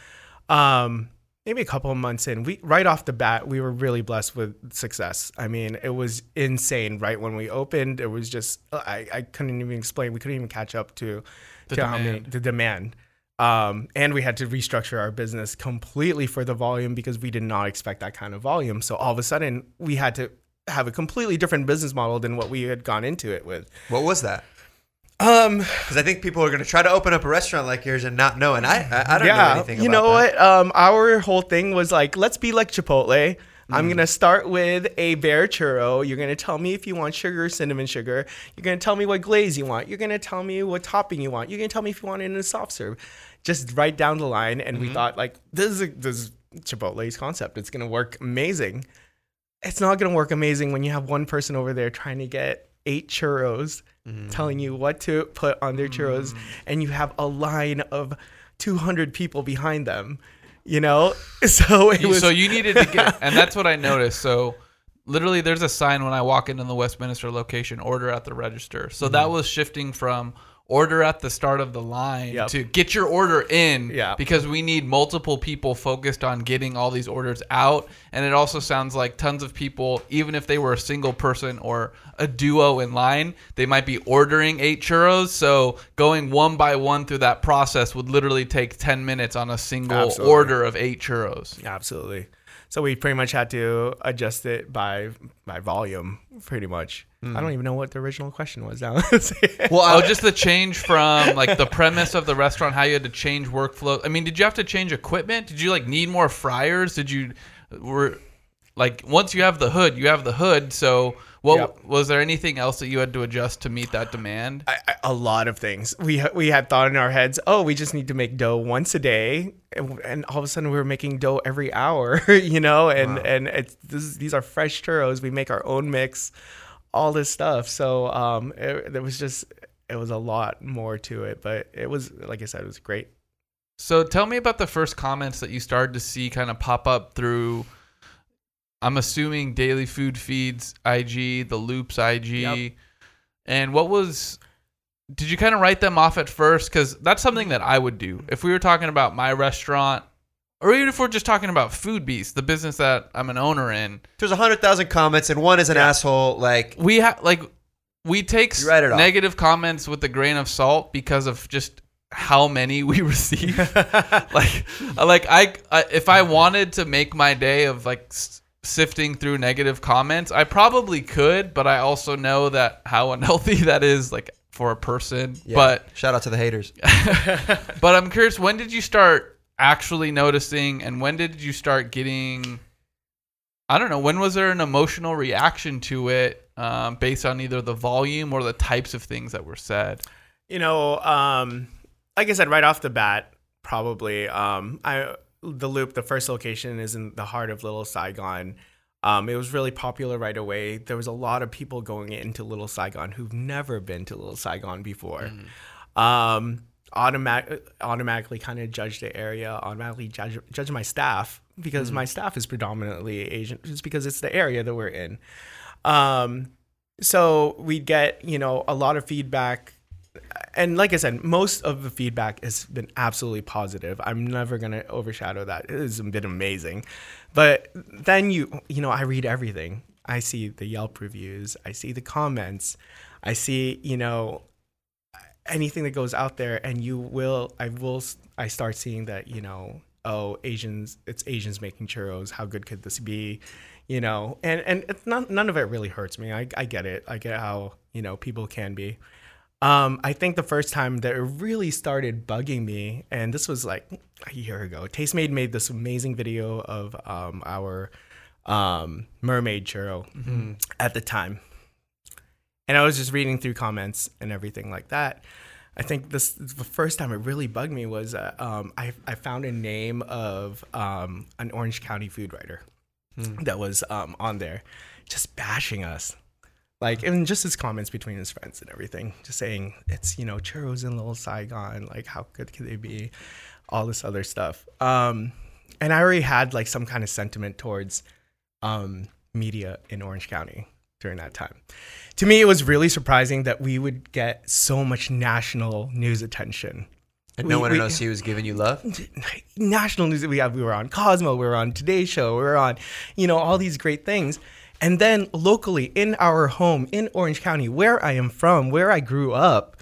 um, maybe a couple of months in. We right off the bat, we were really blessed with success. I mean, it was insane. Right when we opened, it was just I, I couldn't even explain. We couldn't even catch up to The to how many demand. the demand. Um, and we had to restructure our business completely for the volume because we did not expect that kind of volume. So all of a sudden, we had to have a completely different business model than what we had gone into it with. What was that? Um, Because I think people are going to try to open up a restaurant like yours and not know. And I, I, I don't know anything about that. yeah, you know that. what? Um, our whole thing was like, let's be like Chipotle. Mm. I'm gonna start with a bare churro. You're gonna tell me if you want sugar or cinnamon sugar. You're gonna tell me what glaze you want. You're gonna tell me what topping you want. You're gonna tell me if you want it in a soft serve. Just right down the line, and Mm-hmm. we thought like this is a, this is Chipotle's concept. It's gonna work amazing. It's not gonna work amazing when you have one person over there trying to get eight churros, Mm-hmm. telling you what to put on their churros, and you have a line of 200 people behind them. You know, so it was so you needed to get, and that's what I noticed. So literally, there's a sign when I walk into the Westminster location: order at the register. So that was shifting from order at the start of the line Yep. to get your order in Yeah. because we need multiple people focused on getting all these orders out and it also sounds like tons of people even if they were a single person or a duo in line they might be ordering eight churros so going one by one through that process would literally take 10 minutes on a single Absolutely. order of eight churros Absolutely. So we pretty much had to adjust it by by volume, pretty much. I don't hmm. even know what the original question was now. Well, Oh, just the change from like the premise of the restaurant, how you had to change workflow. I mean, did you have to change equipment? Did you like need more fryers? Did you were like once you have the hood, you have the hood. So what Yep. was there anything else that you had to adjust to meet that demand? I, I- a lot of things. We we had thought in our heads, oh, we just need to make dough once a day, and, and all of a sudden we were making dough every hour, you know. And and it's this, is- these are fresh churros. We make our own mix, all this stuff. So um, it, there was just it was a lot more to it, but it was like I said, it was great. So tell me about the first comments that you started to see kind of pop up through. I'm assuming Daily Food Feeds IG, the Loops IG, Yep. and what was? Did you kind of write them off at first? Because that's something that I would do if we were talking about my restaurant, or even if we're just talking about Foodbeast, the business that I'm an owner in. there's a hundred thousand comments and one is an asshole. Like, We have like we take negative comments with a grain of salt because of just how many we receive. like like I, I if I wanted to make my day of like sifting through negative comments, I probably could, but I also know that how unhealthy that is like for a person. yeah. But shout out to the haters. but I'm curious, when did you start actually noticing, and when did you start getting? I don't know. When was there an emotional reaction to it, um, based on either the volume or the types of things that were said? You know, um, like I said, right off the bat, probably. Um, I the loop, the first location is in the heart of Little Saigon. Um, it was really popular right away. There was a lot of people going into Little Saigon who've never been to Little Saigon before. Um, automatic, automatically kind of judge the area, automatically judge, judge my staff because my staff is predominantly Asian, just because it's the area that we're in. Um, so we'd get, you know, a lot of feedback and like I said, most of the feedback has been absolutely positive. I'm never gonna overshadow that. It has been amazing. But then you you know, I read everything. I see the Yelp reviews, I see the comments, I see, you know, anything that goes out there, and you will, I will, I start seeing that you know, oh, Asians, it's Asians making churros. How good could this be? You know, and and it's not, none of it really hurts me. I I get it. I get how you know people can be. Um, I think the first time that it really started bugging me, and this was like a year ago, Tastemade made this amazing video of um, our um, mermaid churro at the time. And I was just reading through comments and everything like that. I think this the first time it really bugged me was uh, um, I, I found a name of um, an Orange County food writer that was um, on there just bashing us like and just his comments between his friends and everything just saying it's you know churros in little saigon like how good could they be all this other stuff um and i already had like some kind of sentiment towards um media in orange county during that time to me it was really surprising that we would get so much national news attention And no We- one we- else he was giving you love. national news that we have. We were on Cosmo, we were on Today Show, we were on, you know, all these great things. And then locally in our home in Orange County, where I am from, where I grew up,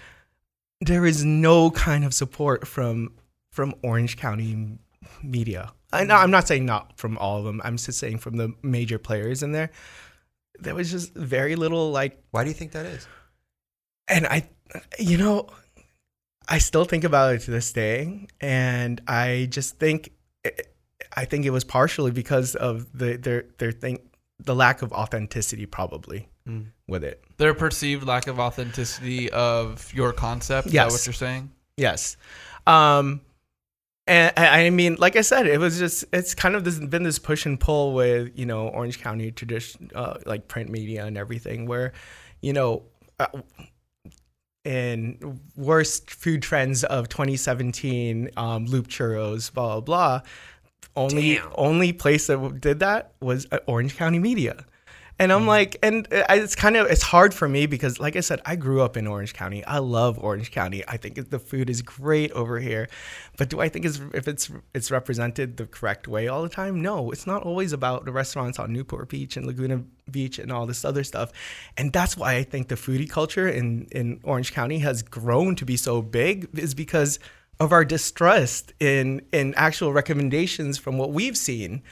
there is no kind of support from from Orange County media. I know I'm not saying not from all of them. I'm just saying from the major players in there. There was just very little like Why do you think that is? and I, you know, I still think about it to this day, and I just think, I think it was partially because of the their their thing, the lack of authenticity, probably with it. Their perceived lack of authenticity of your concept. Is that Yes. what you're saying? Yes, um, and I I mean, like I said, it was just it's kind of this, been this push and pull with you know Orange County tradition, uh, like print media and everything, where you know. Uh, in worst food trends of 2017, um, loop churros, blah blah blah. Only only place that did that was uh, Orange County Media, and I'm like, and it's kind of it's hard for me because, like I said, I grew up in Orange County. I love Orange County. I think the food is great over here, but do I think it's if it's it's represented the correct way all the time? No, it's not always about the restaurants on Newport Beach and Laguna Beach and all this other stuff, and that's why I think the foodie culture in in Orange County has grown to be so big is because of our distrust in in actual recommendations from what we've seen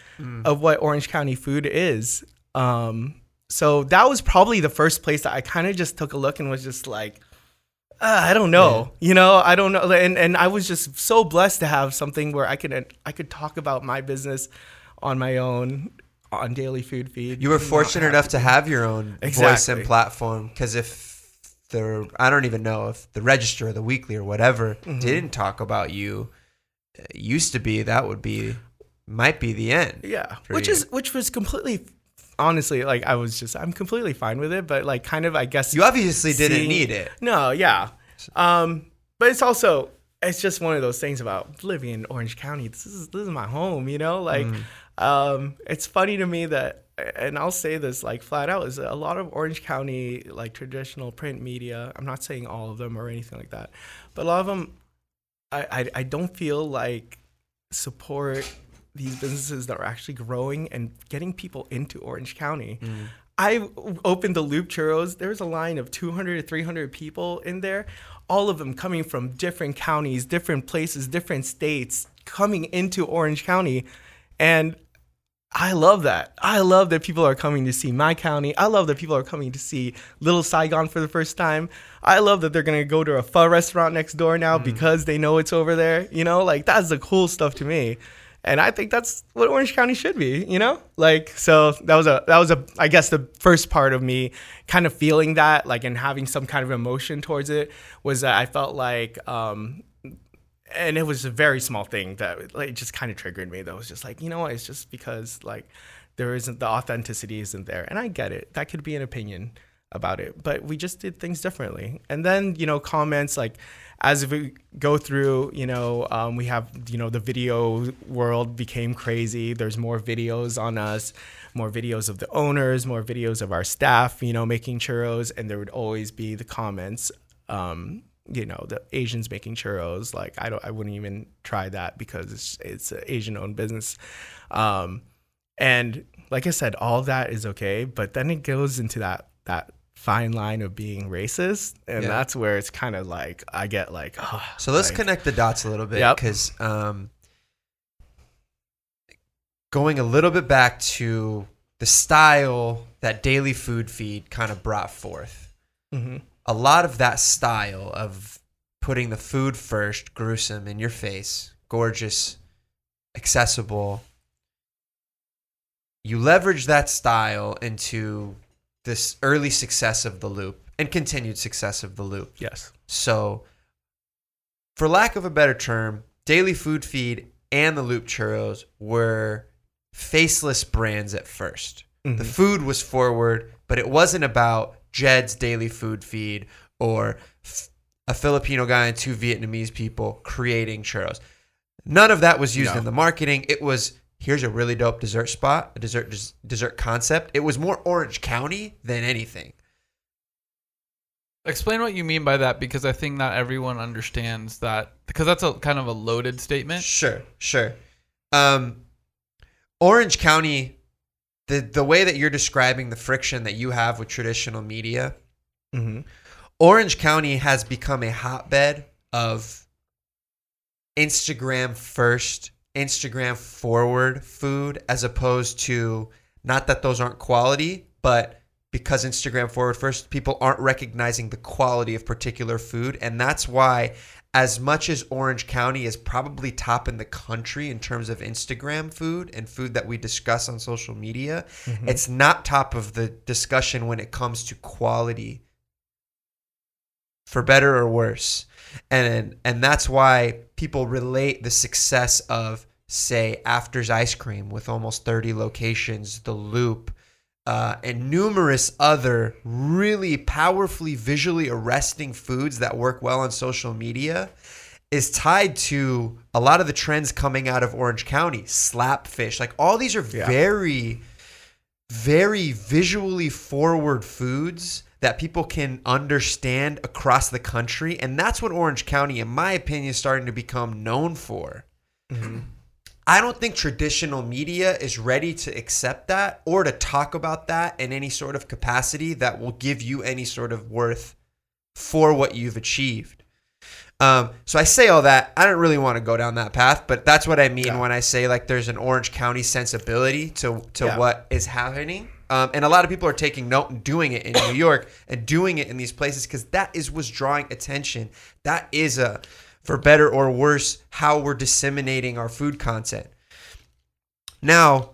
of what Orange County food is. Um, so that was probably the first place that I kind of just took a look and was just like, uh, I don't know, you know, I don't know, and and I was just so blessed to have something where I could I could talk about my business on my own on Daily Food Feed. You were fortunate enough to have your own voice and platform because if the I don't even know if the Register or the Weekly or whatever Mm-hmm. didn't talk about you, it used to be that would be might be the end. Yeah, which you. is which was completely honestly like I was just I'm completely fine with it, but like kind of I guess You obviously didn't need it. No, yeah, um, but it's also it's just one of those things about living in Orange County. This is this is my home, you know. Like, um, it's funny to me that, and I'll say this like flat out, is a lot of Orange County like traditional print media. I'm not saying all of them or anything like that, but a lot of them, I I, I don't feel like support these businesses that are actually growing and getting people into Orange County. Mm. I opened the Loop Churros. There was a line of 200 to 300 people in there, all of them coming from different counties, different places, different states, coming into Orange County. And I love that. I love that people are coming to see my county. I love that people are coming to see Little Saigon for the first time. I love that they're going to go to a pho restaurant next door now because they know it's over there. You know, like that's the cool stuff to me. And I think that's what Orange County should be, you know? Like so that was a that was a I guess the first part of me kind of feeling that like and having some kind of emotion towards it was that I felt like um and it was a very small thing that like just kind of triggered me. That was just like, you know what? It's just because like there isn't the authenticity isn't there, and I get it. That could be an opinion about it, but we just did things differently. And then you know comments like as we go through, you know, um, we have you know the video world became crazy. There's more videos on us, more videos of the owners, more videos of our staff, you know, making churros, and there would always be the comments. Um, you know the Asians making churros. Like I don't, I wouldn't even try that because it's it's an Asian owned business. Um, and like I said, all that is okay, but then it goes into that that fine line of being racist, and Yeah. that's where it's kind of like I get like, oh, So let's like- connect the dots a little bit Yep. because um, going a little bit back to the style that Daily Food Feed kind of brought forth. Mhm. A lot of that style of putting the food first, gruesome in your face, gorgeous, accessible. You leverage that style into this early success of the loop and continued success of the loop. Yes. So, for lack of a better term, Daily Food Feed and the Loop Churros were faceless brands at 1st The Mhm. food was forward, but it wasn't about Jed's Daily Food Feed or f- a Filipino guy and two Vietnamese people creating churros. None of that was used No. in the marketing. It was here's a really dope dessert spot, a dessert des- dessert concept. It was more Orange County than anything. Explain what you mean by that because I think not everyone understands that because that's a kind of a loaded statement. Sure, sure. Um, Orange County, the the way that you're describing the friction that you have with traditional media, hmm Orange County has become a hotbed of Instagram first, Instagram forward food, as opposed to not that those aren't quality, but because Instagram forward first, people aren't recognizing the quality of particular food. And that's why, as much as Orange County is probably top in the country in terms of Instagram food and food that we discuss on social media, mm-hmm. it's not top of the discussion when it comes to quality for better or worse. And and that's why people relate the success of say Afters Ice Cream with almost 30 locations, The Loop, uh, and numerous other really powerfully visually arresting foods that work well on social media is tied to a lot of the trends coming out of Orange County, slapfish. Like all these are Yeah. very very visually forward foods that people can understand across the country. And that's what Orange County, in my opinion, is starting to become known for. I don't think traditional media is ready to accept that or to talk about that in any sort of capacity that will give you any sort of worth for what you've achieved. Um, so I say all that. I don't really want to go down that path, but that's what I mean Yeah. when I say like there's an Orange County sensibility to to Yeah. what is happening. Um, and a lot of people are taking note and doing it in New York and doing it in these places because that is what's drawing attention. That is a, for better or worse, how we're disseminating our food content. Now,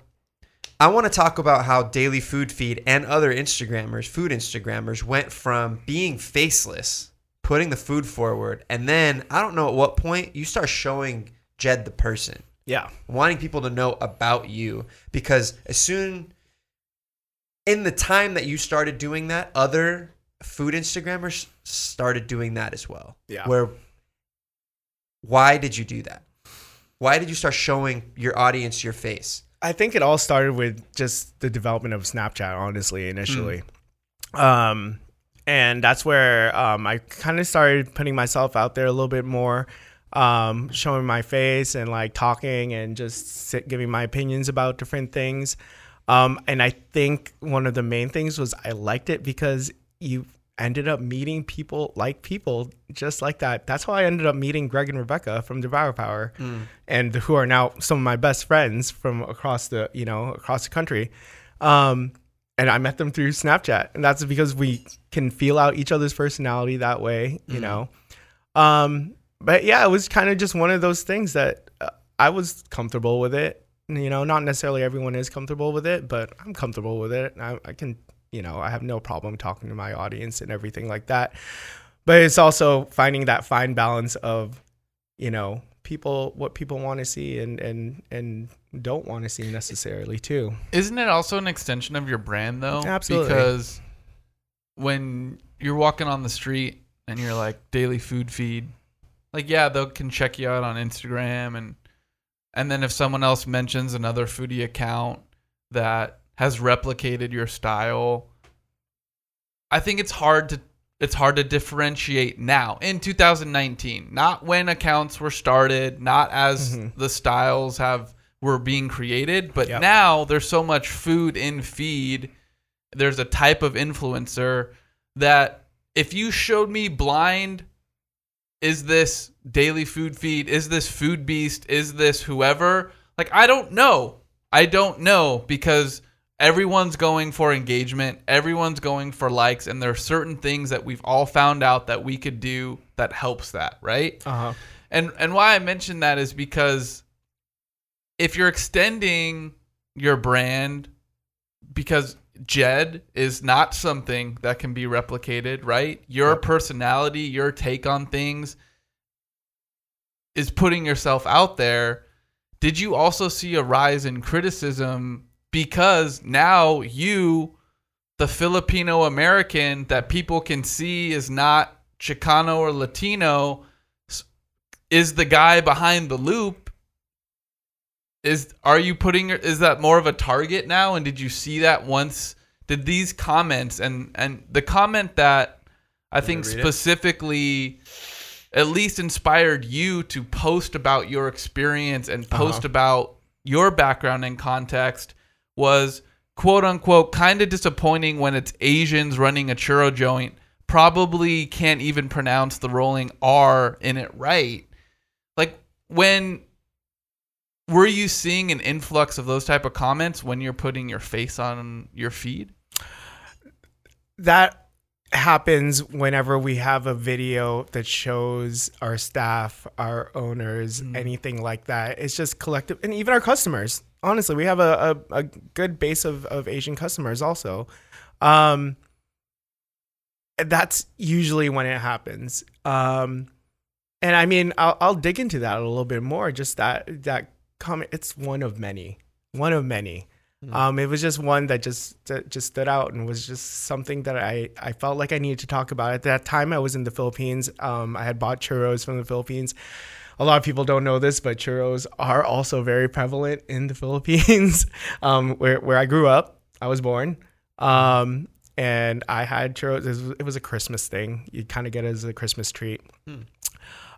I want to talk about how Daily Food Feed and other Instagrammers, food Instagrammers, went from being faceless, putting the food forward, and then I don't know at what point you start showing Jed the person, Yeah. wanting people to know about you. Because as soon in the time that you started doing that, other food Instagrammers started doing that as well. Yeah. Where why did you do that? Why did you start showing your audience your face? I think it all started with just the development of Snapchat, honestly, initially. Um, and that's where um, I kind of started putting myself out there a little bit more, um, showing my face and like talking and just sit, giving my opinions about different things. Um, and I think one of the main things was I liked it because you ended up meeting people like people just like that. That's how I ended up meeting Greg and Rebecca from Devour Power, and who are now some of my best friends from across the you know across the country. Um, and I met them through Snapchat, and that's because we can feel out each other's personality that way, you know. Um, but yeah, it was kind of just one of those things that uh, I was comfortable with it. You know, not necessarily everyone is comfortable with it, but I'm comfortable with it. I, I can, you know, I have no problem talking to my audience and everything like that. But it's also finding that fine balance of, you know, people what people want to see and and and don't want to see necessarily too. Isn't it also an extension of your brand though? Absolutely. Because when you're walking on the street and you're like daily food feed, like yeah, they can check you out on Instagram and and then if someone else mentions another foodie account that has replicated your style, I think it's hard to it's hard to differentiate now in 2019, not when accounts were started, not as Mhm. the styles have were being created, but Yep. now there's so much food in feed. There's a type of influencer that if you showed me blind, is this daily food feed? Is this Foodbeast? Is this whoever? Like, I don't know. I don't know because everyone's going for engagement, everyone's going for likes, and there are certain things that we've all found out that we could do that helps that, right? Uh-huh. And and why I mention that is because if you're extending your brand because Jed is not something that can be replicated, right? Your personality, your take on things is putting yourself out there. Did you also see a rise in criticism because now you the Filipino American that people can see is not Chicano or Latino is the guy behind the loop. Is are you putting is that more of a target now? And did you see that once did these comments and and the comment that i think read it? specifically at least inspired you to post about your experience and uh-huh. post about your background and context was quote unquote kind of disappointing when it's asians running a churro joint probably can't even pronounce the rolling r in it right. Like when were you seeing an influx of those type of comments when you're putting your face on your feed? That happens whenever we have a video that shows our staff, our owners, anything like that. It's just collective, and even our customers. Honestly, we have a, a, a good base of, of Asian customers also. Um, that's usually when it happens. Um, and I mean, I'll, I'll dig into that a little bit more. Just that that comment. It's one of many. One of many. Um, it was just one that just that just stood out and was just something that I, I felt like I needed to talk about. At that time, I was in the Philippines. Um, I had bought churros from the Philippines. A lot of people don't know this, but churros are also very prevalent in the Philippines, um, where where I grew up. I was born, um, and I had churros. It was, it was a Christmas thing. You kind of get it as a Christmas treat.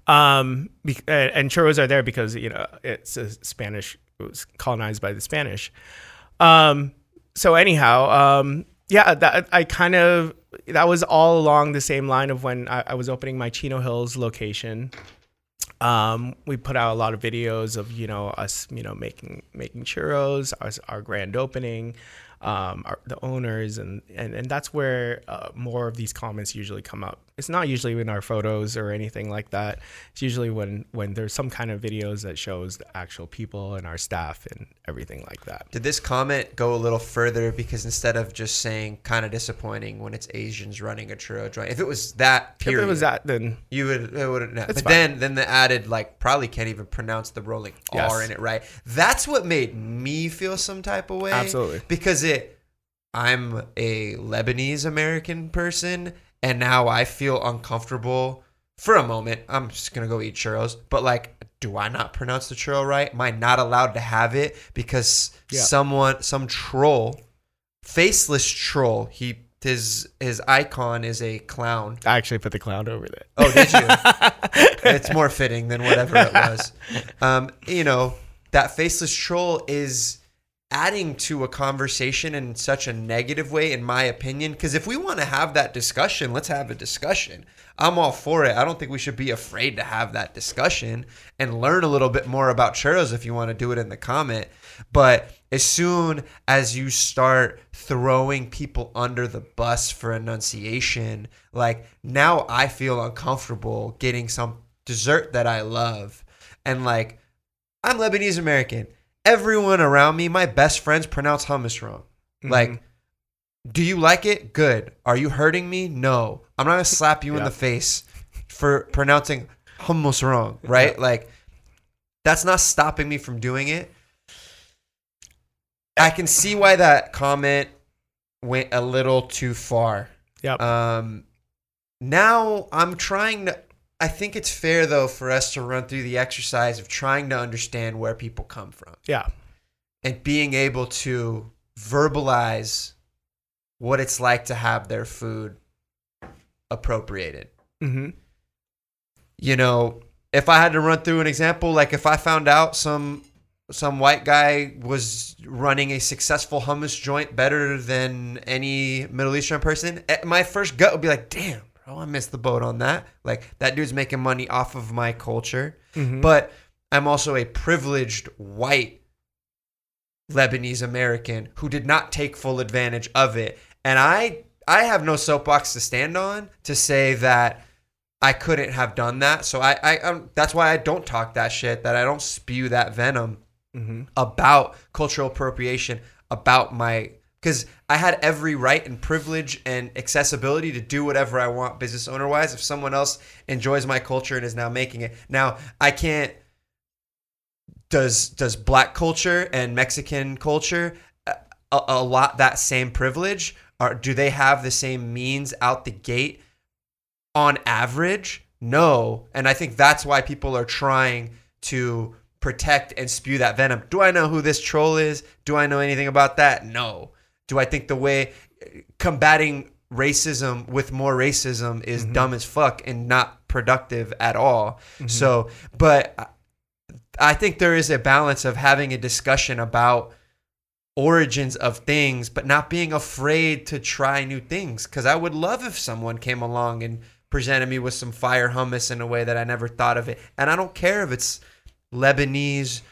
Um, be, and, and churros are there because you know it's a Spanish. It was colonized by the Spanish. Um, so anyhow, um, yeah, that I kind of that was all along the same line of when I, I was opening my Chino Hills location. Um, we put out a lot of videos of you know us you know making making churros, our, our grand opening, um, our, the owners, and and and that's where uh, more of these comments usually come up. It's not usually in our photos or anything like that. It's usually when when there's some kind of videos that shows the actual people and our staff and everything like that. Did this comment go a little further because instead of just saying kind of disappointing when it's Asians running a churro joint, if it was that period, If it was that, then you would it would have. But fine. then then the added like probably can't even pronounce the rolling Yes. R in it right. That's what made me feel some type of way. Absolutely. because it. I'm a Lebanese American person, and now I feel uncomfortable for a moment. I'm just gonna go eat churros, but like. Do I not pronounce the churro right? Am I not allowed to have it because Yeah. someone, some troll, faceless troll, he his his icon is a clown. I actually put the clown over there. Oh, did you? it's more fitting than whatever it was. Um, you know, that faceless troll is adding to a conversation in such a negative way, in my opinion. Because if we want to have that discussion, let's have a discussion. I'm all for it. I don't think we should be afraid to have that discussion and learn a little bit more about churros if you want to do it in the comment. But as soon as you start throwing people under the bus for enunciation, like now I feel uncomfortable getting some dessert that I love. And like, I'm Lebanese American. Everyone around me, my best friends pronounce hummus wrong. Like, do you like it? Good. Are you hurting me? No. I'm not gonna slap you in the face for pronouncing hummus wrong, right? Like, that's not stopping me from doing it. I can see why that comment went a little too far. Yep. Um, now I'm trying to. I think it's fair though for us to run through the exercise of trying to understand where people come from yeah. and being able to verbalize what it's like to have their food appropriated. hmm You know, if I had to run through an example, like if I found out some some white guy was running a successful hummus joint better than any Middle Eastern person, eh, my first gut would be like, damn, bro, I missed the boat on that. Like that dude's making money off of my culture. But I'm also a privileged white Lebanese American who did not take full advantage of it. And I I have no soapbox to stand on to say that I couldn't have done that. So I, I um, that's why I don't talk that shit. That I don't spew that venom about cultural appropriation, about my because I had every right and privilege and accessibility to do whatever I want business owner wise. If someone else enjoys my culture and is now making it, now I can't. Does does black culture and Mexican culture a, a lot that same privilege? Or do they have the same means out the gate? on average, no. And I think that's why people are trying to protect and spew that venom. Do I know who this troll is? Do I know anything about that? No. Do I think the way combating racism with more racism is mm-hmm. dumb as fuck and not productive at all? Mm-hmm. So, but I think there is a balance of having a discussion about origins of things, but not being afraid to try new things. Because I would love if someone came along and presented me with some fire hummus in a way that I never thought of it. And I don't care if it's Lebanese,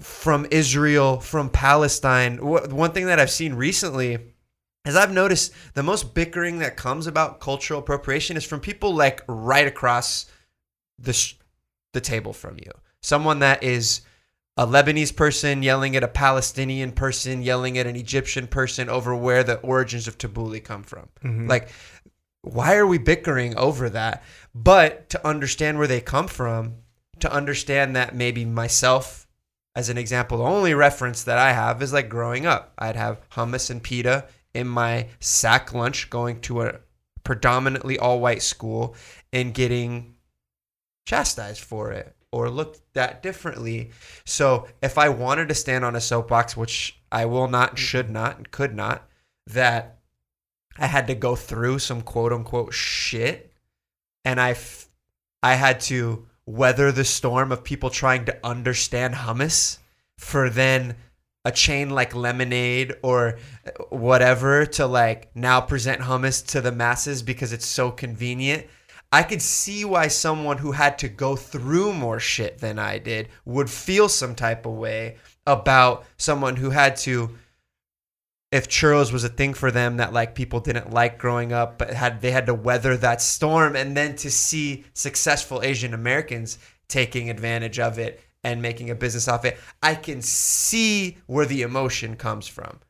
from Israel, from Palestine. One thing that I've seen recently is I've noticed the most bickering that comes about cultural appropriation is from people like right across the sh- the table from you. Someone that is a Lebanese person yelling at a Palestinian person, yelling at an Egyptian person over where the origins of tabbouleh come from. Mm-hmm. Like, why are we bickering over that? But to understand where they come from, to understand that maybe myself, as an example, the only reference that I have is like growing up. I'd have hummus and pita in my sack lunch going to a predominantly all white school and getting chastised for it or looked at differently. So if I wanted to stand on a soapbox, which I will not, should not, could not, that I had to go through some quote unquote shit and I, f- I had to weather the storm of people trying to understand hummus for then a chain like lemonade or whatever to like now present hummus to the masses because it's so convenient. I could see why someone who had to go through more shit than I did would feel some type of way about someone who had to if churros was a thing for them that like people didn't like growing up but had they had to weather that storm and then to see successful Asian Americans taking advantage of it and making a business off it I can see where the emotion comes from.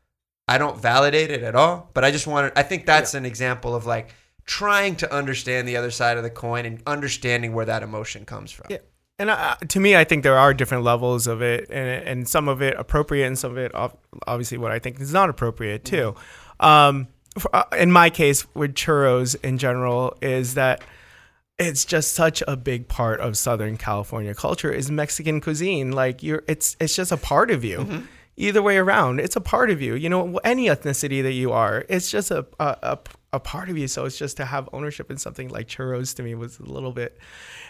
I don't validate it at all but I just wanted I think that's an example of like trying to understand the other side of the coin and understanding where that emotion comes from. Yeah. And uh, to me, I think there are different levels of it, and, and some of it appropriate, and some of it obviously what I think is not appropriate too. Um, for, uh, in my case, with churros in general, is that it's just such a big part of Southern California culture is Mexican cuisine. Like you're, it's it's just a part of you. Either way around, it's a part of you. You know, any ethnicity that you are, it's just a a, a a part of you. So it's just to have ownership in something like churros to me was a little bit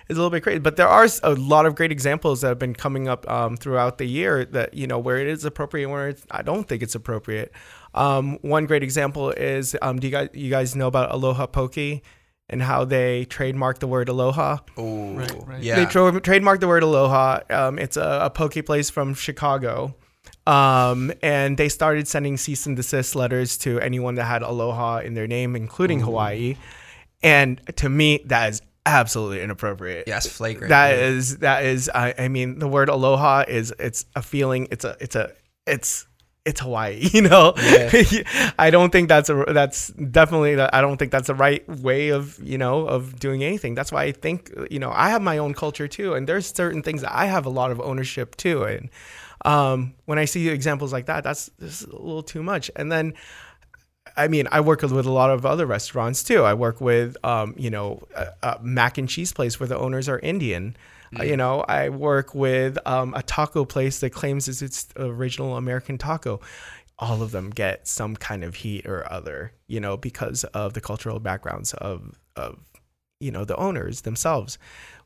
is a little bit crazy. But there are a lot of great examples that have been coming up um, throughout the year that you know where it is appropriate, and where it's, I don't think it's appropriate. Um, one great example is um, do you guys you guys know about Aloha Poke and how they trademarked the word Aloha? oh right. yeah They tra- trademarked the word Aloha. Um, it's a, a poke place from Chicago. Um, and they started sending cease and desist letters to anyone that had Aloha in their name, including Hawaii. And to me, that is absolutely inappropriate. yes flagrant That is that is I, I mean the word aloha is it's a feeling it's a it's a it's it's Hawaii you know? I don't think that's a that's definitely I don't think that's the right way of you know of doing anything. That's why I think you know I have my own culture too and there's certain things that I have a lot of ownership to and um, when I see examples like that that's, that's a little too much and then I mean, I work with a lot of other restaurants too. I work with, um, you know, a, a mac and cheese place where the owners are Indian. Uh, you know, I work with um, a taco place that claims it's its original American taco. All of them get some kind of heat or other, you know, because of the cultural backgrounds of, of you know, the owners themselves.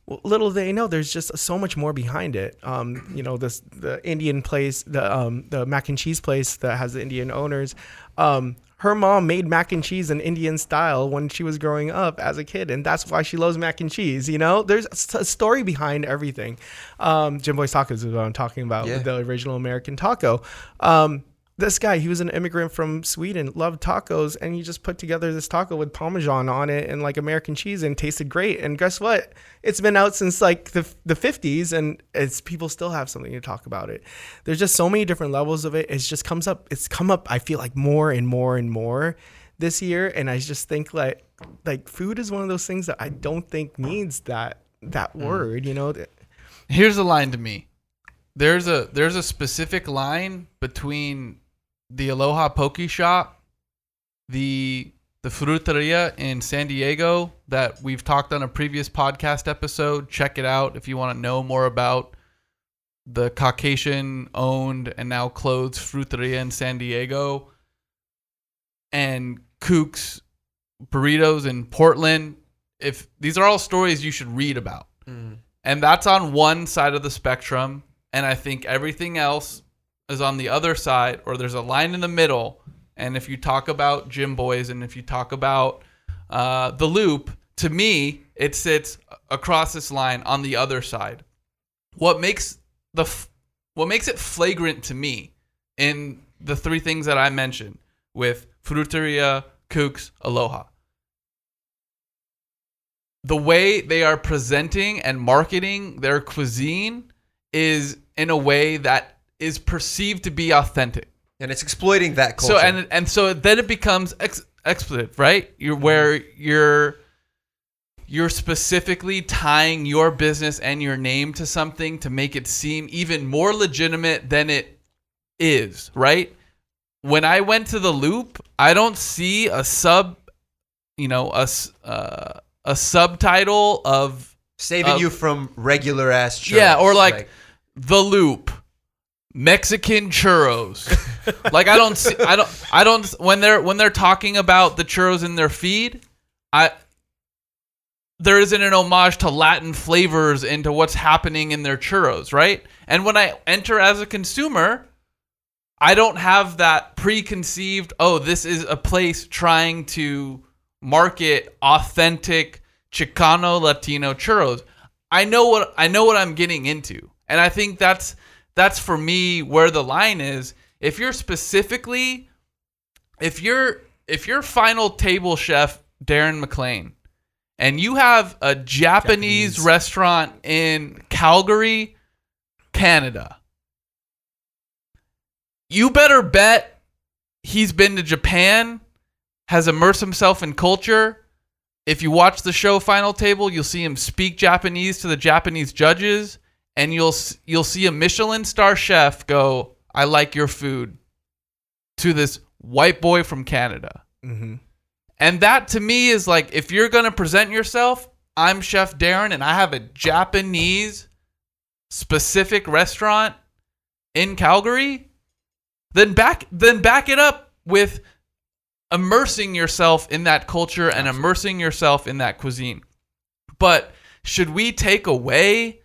Well, little they know, there's just so much more behind it. Um, you know, this the Indian place, the um, the mac and cheese place that has the Indian owners. Um, her mom made mac and cheese in Indian style when she was growing up as a kid, and that's why she loves mac and cheese. You know, there's a story behind everything. Um, Jimboy's Tacos is what I'm talking about, Yeah. the original American taco. Um, this guy, he was an immigrant from Sweden, loved tacos, and he just put together this taco with Parmesan on it and like American cheese and tasted great. And guess what? It's been out since like the the 50s, and it's people still have something to talk about it. There's just so many different levels of it. It just comes up. It's come up. I feel like more and more and more this year, and I just think like like food is one of those things that I don't think needs that that mm. word. You know, Here's a line to me. There's a there's a specific line between the Aloha Poke Shop, the the Fruteria in San Diego that we've talked on a previous podcast episode. Check it out if you want to know more about the Caucasian owned and now closed Fruteria in San Diego and Kook's burritos in Portland. If these are all stories you should read about. Mm-hmm. And that's on one side of the spectrum. And I think everything else is on the other side, or there's a line in the middle. And if you talk about Jimboy's and if you talk about uh, the loop, to me, it sits across this line on the other side. What makes the what makes it flagrant to me in the three things that I mentioned with Fruteria, Kooks, Aloha the way they are presenting and marketing their cuisine is in a way that is perceived to be authentic. and it's exploiting that culture. So and and so then it becomes ex- expletive, right? You're where you're you're specifically tying your business and your name to something to make it seem even more legitimate than it is, right? When I went to the loop, I don't see a sub, you know, a uh, a subtitle of saving uh, you from regular ass. yeah, or churros, like, the loop, Mexican churros. like I don't see, I don't, I don't. When they're when they're talking about the churros in their feed, I there isn't an homage to Latin flavors into what's happening in their churros, right? And when I enter as a consumer, I don't have that preconceived. Oh, this is a place trying to market authentic Chicano Latino churros. I know what I know what I'm getting into, and I think that's that's for me where the line is. If you're specifically, if you're if you're final table chef Darren MacLean, and you have a Japanese, Japanese. restaurant in Calgary, Canada, you better bet he's been to Japan, has immersed himself in culture. If you watch the show Final Table, you'll see him speak Japanese to the Japanese judges, and you'll you'll see a Michelin star chef go, "I like your food," to this white boy from Canada. mm-hmm. And that to me is like if you're going to present yourself, I'm Chef Darren and I have a Japanese specific restaurant in Calgary, then back then back it up with immersing yourself in that culture and immersing yourself in that cuisine. But should we take away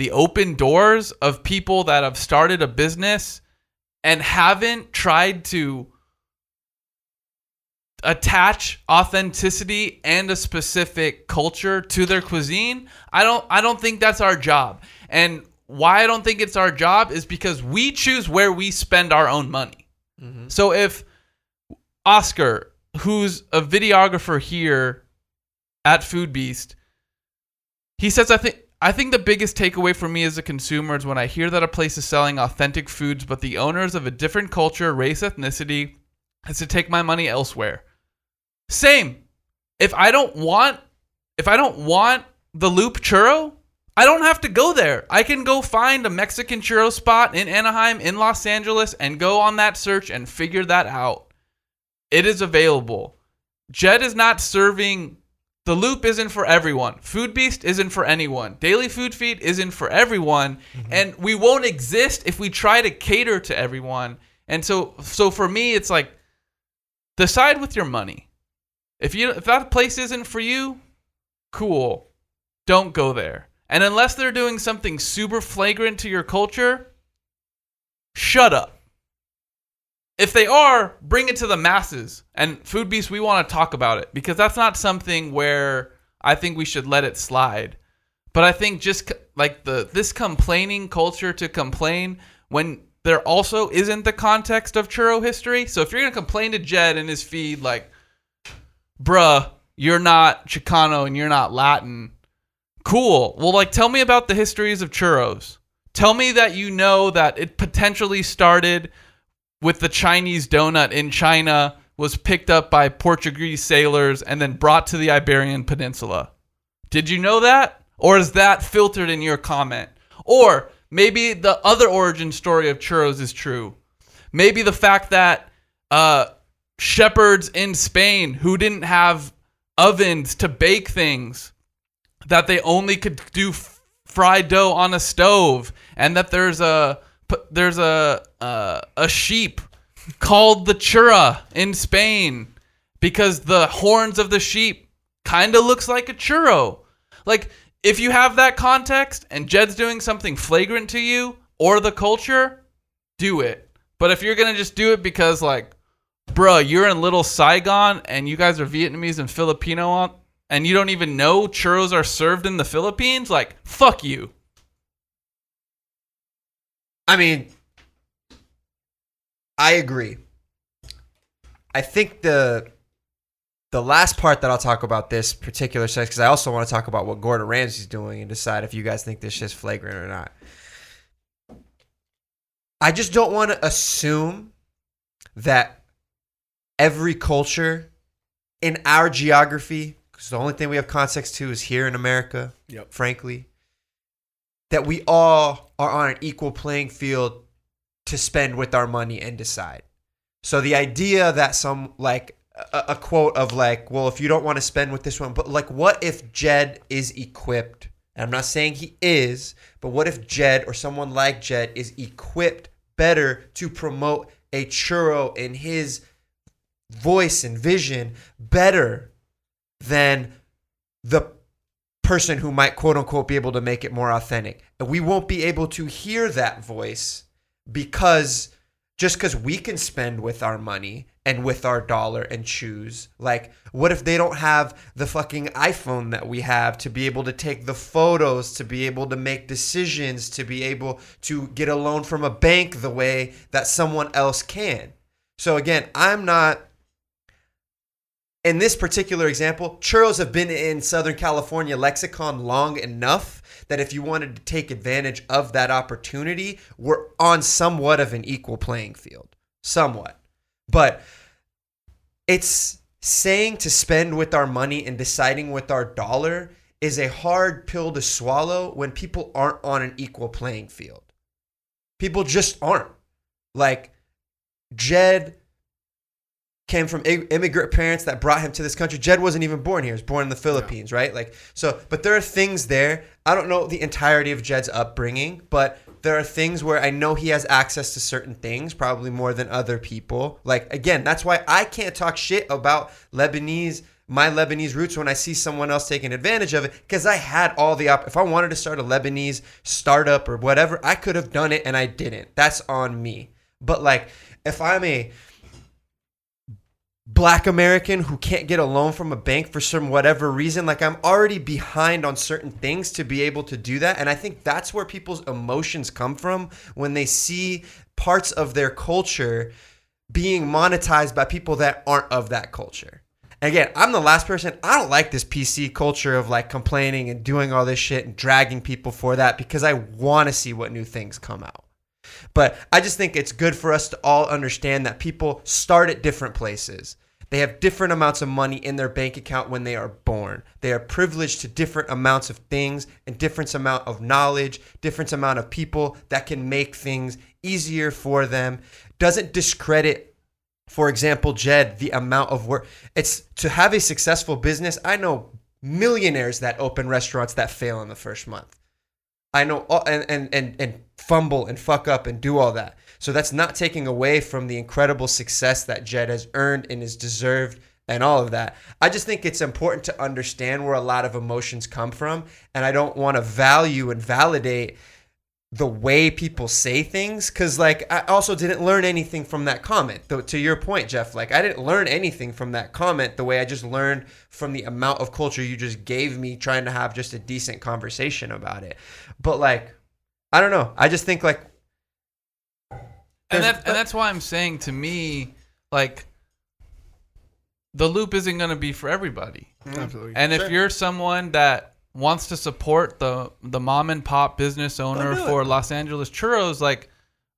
the open doors of people that have started a business and haven't tried to attach authenticity and a specific culture to their cuisine i don't i don't think that's our job. And why i don't think it's our job is because we choose where we spend our own money. Mm-hmm. So if oscar who's a videographer here at Foodbeast he says i think i think the biggest takeaway for me as a consumer is when i hear that a place is selling authentic foods but the owners of a different culture race ethnicity has to take my money elsewhere same. If I don't want if I don't want the loop churro, I don't have to go there. I can go find a Mexican churro spot in Anaheim, in Los Angeles, and go on that search and figure that out. It is available. Jed is not serving the loop isn't for everyone. Foodbeast isn't for anyone. Daily Food Feed isn't for everyone. Mm-hmm. And we won't exist if we try to cater to everyone. And so so for me it's like decide with your money. If you if that place isn't for you, cool. Don't go there. And unless they're doing something super flagrant to your culture, shut up. If they are, bring it to the masses. And Foodbeast, we want to talk about it because that's not something where I think we should let it slide. But I think just like the this complaining culture to complain when there also isn't the context of churro history. So if you're gonna complain to Jed in his feed like, bruh, you're not Chicano and you're not Latin, cool. Well, like tell me about the histories of churros. Tell me that you know that it potentially started with the Chinese donut in China, was picked up by Portuguese sailors, and then brought to the Iberian Peninsula. Did you know that? Or is that filtered in your comment? Or maybe the other origin story of churros is true. Maybe the fact that uh, shepherds in Spain who didn't have ovens to bake things, that they only could do fried dough on a stove, and that there's a there's a uh, a sheep called the churra in Spain because the horns of the sheep kind of looks like a churro. Like if you have that context and Jed's doing something flagrant to you or the culture, do it. But if you're gonna just do it because like, bruh, you're in Little Saigon and you guys are Vietnamese and Filipino on, and you don't even know churros are served in the Philippines, like, fuck you. I mean, I agree. I think the the last part that I'll talk about this particular sex because I also want to talk about what Gordon Ramsay's doing and decide if you guys think this shit's flagrant or not. I just don't want to assume that every culture in our geography, because the only thing we have context to is here in America, Yep. frankly, that we all are on an equal playing field to spend with our money and decide. So the idea that some like a, a quote of like, well, if you don't want to spend with this one, but like, what if Jed is equipped? And I'm not saying he is, but what if Jed or someone like Jed is equipped better to promote a churro in his voice and vision better than the person who might quote unquote be able to make it more authentic. And we won't be able to hear that voice because just because we can spend with our money and with our dollar and choose, like, what if they don't have the fucking iPhone that we have to be able to take the photos, to be able to make decisions, to be able to get a loan from a bank the way that someone else can? So, again, I'm not in this particular example, churros have been in Southern California lexicon long enough that if you wanted to take advantage of that opportunity, we're on somewhat of an equal playing field. Somewhat. But it's saying to spend with our money and deciding with our dollar is a hard pill to swallow when people aren't on an equal playing field. People just aren't. Like, Jed came from immigrant parents that brought him to this country. Jed wasn't even born here; he was born in the Philippines, right? Like so. But there are things there. I don't know the entirety of Jed's upbringing, but there are things where I know he has access to certain things, probably more than other people. Like again, that's why I can't talk shit about Lebanese. My Lebanese roots when I see someone else taking advantage of it, because I had all the op. If I wanted to start a Lebanese startup or whatever, I could have done it and I didn't. That's on me. But like, if I'm a black American who can't get a loan from a bank for some whatever reason. Like I'm already behind on certain things to be able to do that. And I think that's where people's emotions come from when they see parts of their culture being monetized by people that aren't of that culture. Again, I'm the last person. I don't like this PC culture of like complaining and doing all this shit and dragging people for that because I want to see what new things come out. But I just think it's good for us to all understand that people start at different places. They have different amounts of money in their bank account when they are born. They are privileged to different amounts of things and different amount of knowledge, different amount of people that can make things easier for them. Doesn't discredit for example, Jed, the amount of work it's to have a successful business. I know millionaires that open restaurants that fail in the first month. I know and, and and and fumble and fuck up and do all that. So that's not taking away from the incredible success that Jed has earned and is deserved and all of that. I just think it's important to understand where a lot of emotions come from, and I don't want to value and validate the way people say things because like i also didn't learn anything from that comment. Though to your point jeff like i didn't learn anything from that comment the way i just learned from the amount of culture you just gave me trying to have just a decent conversation about it. But like i don't know. I just think like and There's- that and that's why I'm saying to me, like, the loop isn't going to be for everybody. Absolutely. And if you're someone that wants to support the the mom and pop business owner do it. for Los Angeles churros, like,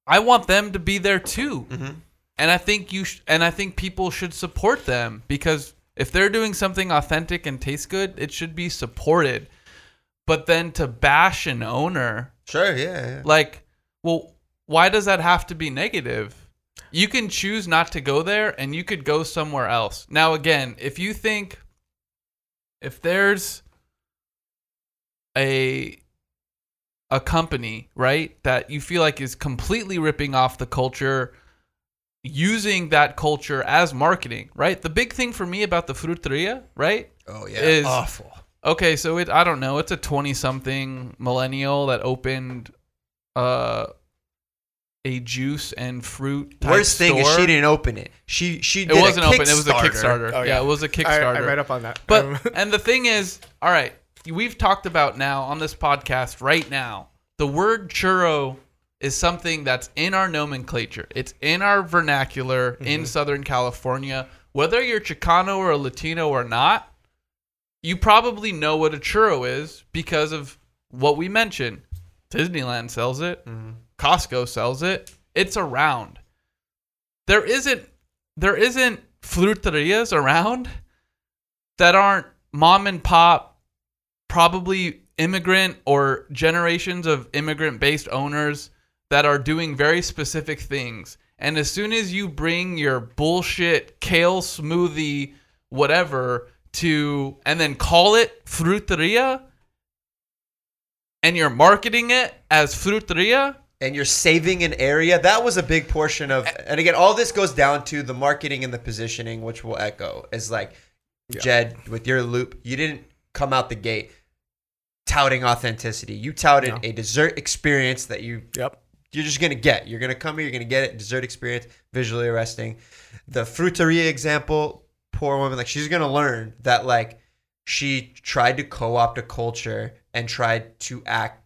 I want them to be there too. Mm-hmm. And I think you sh- and I think people should support them because if they're doing something authentic and tastes good, it should be supported. But then to bash an owner sure yeah, yeah. like, well, why does that have to be negative? You can choose not to go there and you could go somewhere else. Now, again, if you think if there's a a company, right, that you feel like is completely ripping off the culture, using that culture as marketing, right? The big thing for me about the fruteria, right, oh yeah is awful Okay, so it I don't know, it's a 20 something millennial that opened uh a juice and fruit type worst thing is she didn't open it she she it wasn't a open, it was a Kickstarter. Kickstarter. Oh, yeah. yeah. it was a Kickstarter. I read up on that. But and the thing is, all right, we've talked about now on this podcast right now. The word churro is something that's in our nomenclature. It's in our vernacular in mm-hmm. Southern California. Whether you're Chicano or a Latino or not, you probably know what a churro is because of what we mentioned. Disneyland sells it. Mm-hmm. Costco sells it. It's around. There isn't there isn't fruterias around that aren't mom and pop, probably immigrant or generations of immigrant based owners that are doing very specific things. And as soon as you bring your bullshit kale smoothie, whatever, to and then call it fruteria and you're marketing it as fruteria, and you're saving an area that was a big portion of and again all this goes down to the marketing and the positioning which will echo is like jed with your loop you didn't come out the gate touting authenticity. You touted No. a dessert experience that you yep. you're just gonna get. You're gonna come here you're gonna get it. Dessert experience visually arresting. The fruteria example poor woman like she's gonna learn that like she tried to co-opt a culture and tried to act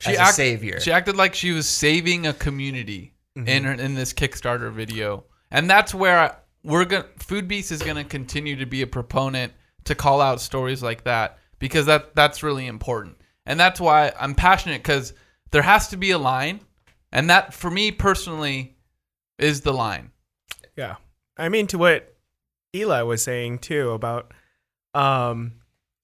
She as act- a savior She acted like she was saving a community in her, in this Kickstarter video, and that's where I, we're gonna. Foodbeast is gonna continue to be a proponent to call out stories like that because that that's really important, and that's why I'm passionate because there has to be a line, and that for me personally is the line. Yeah. I mean, to what Eli was saying too about, um,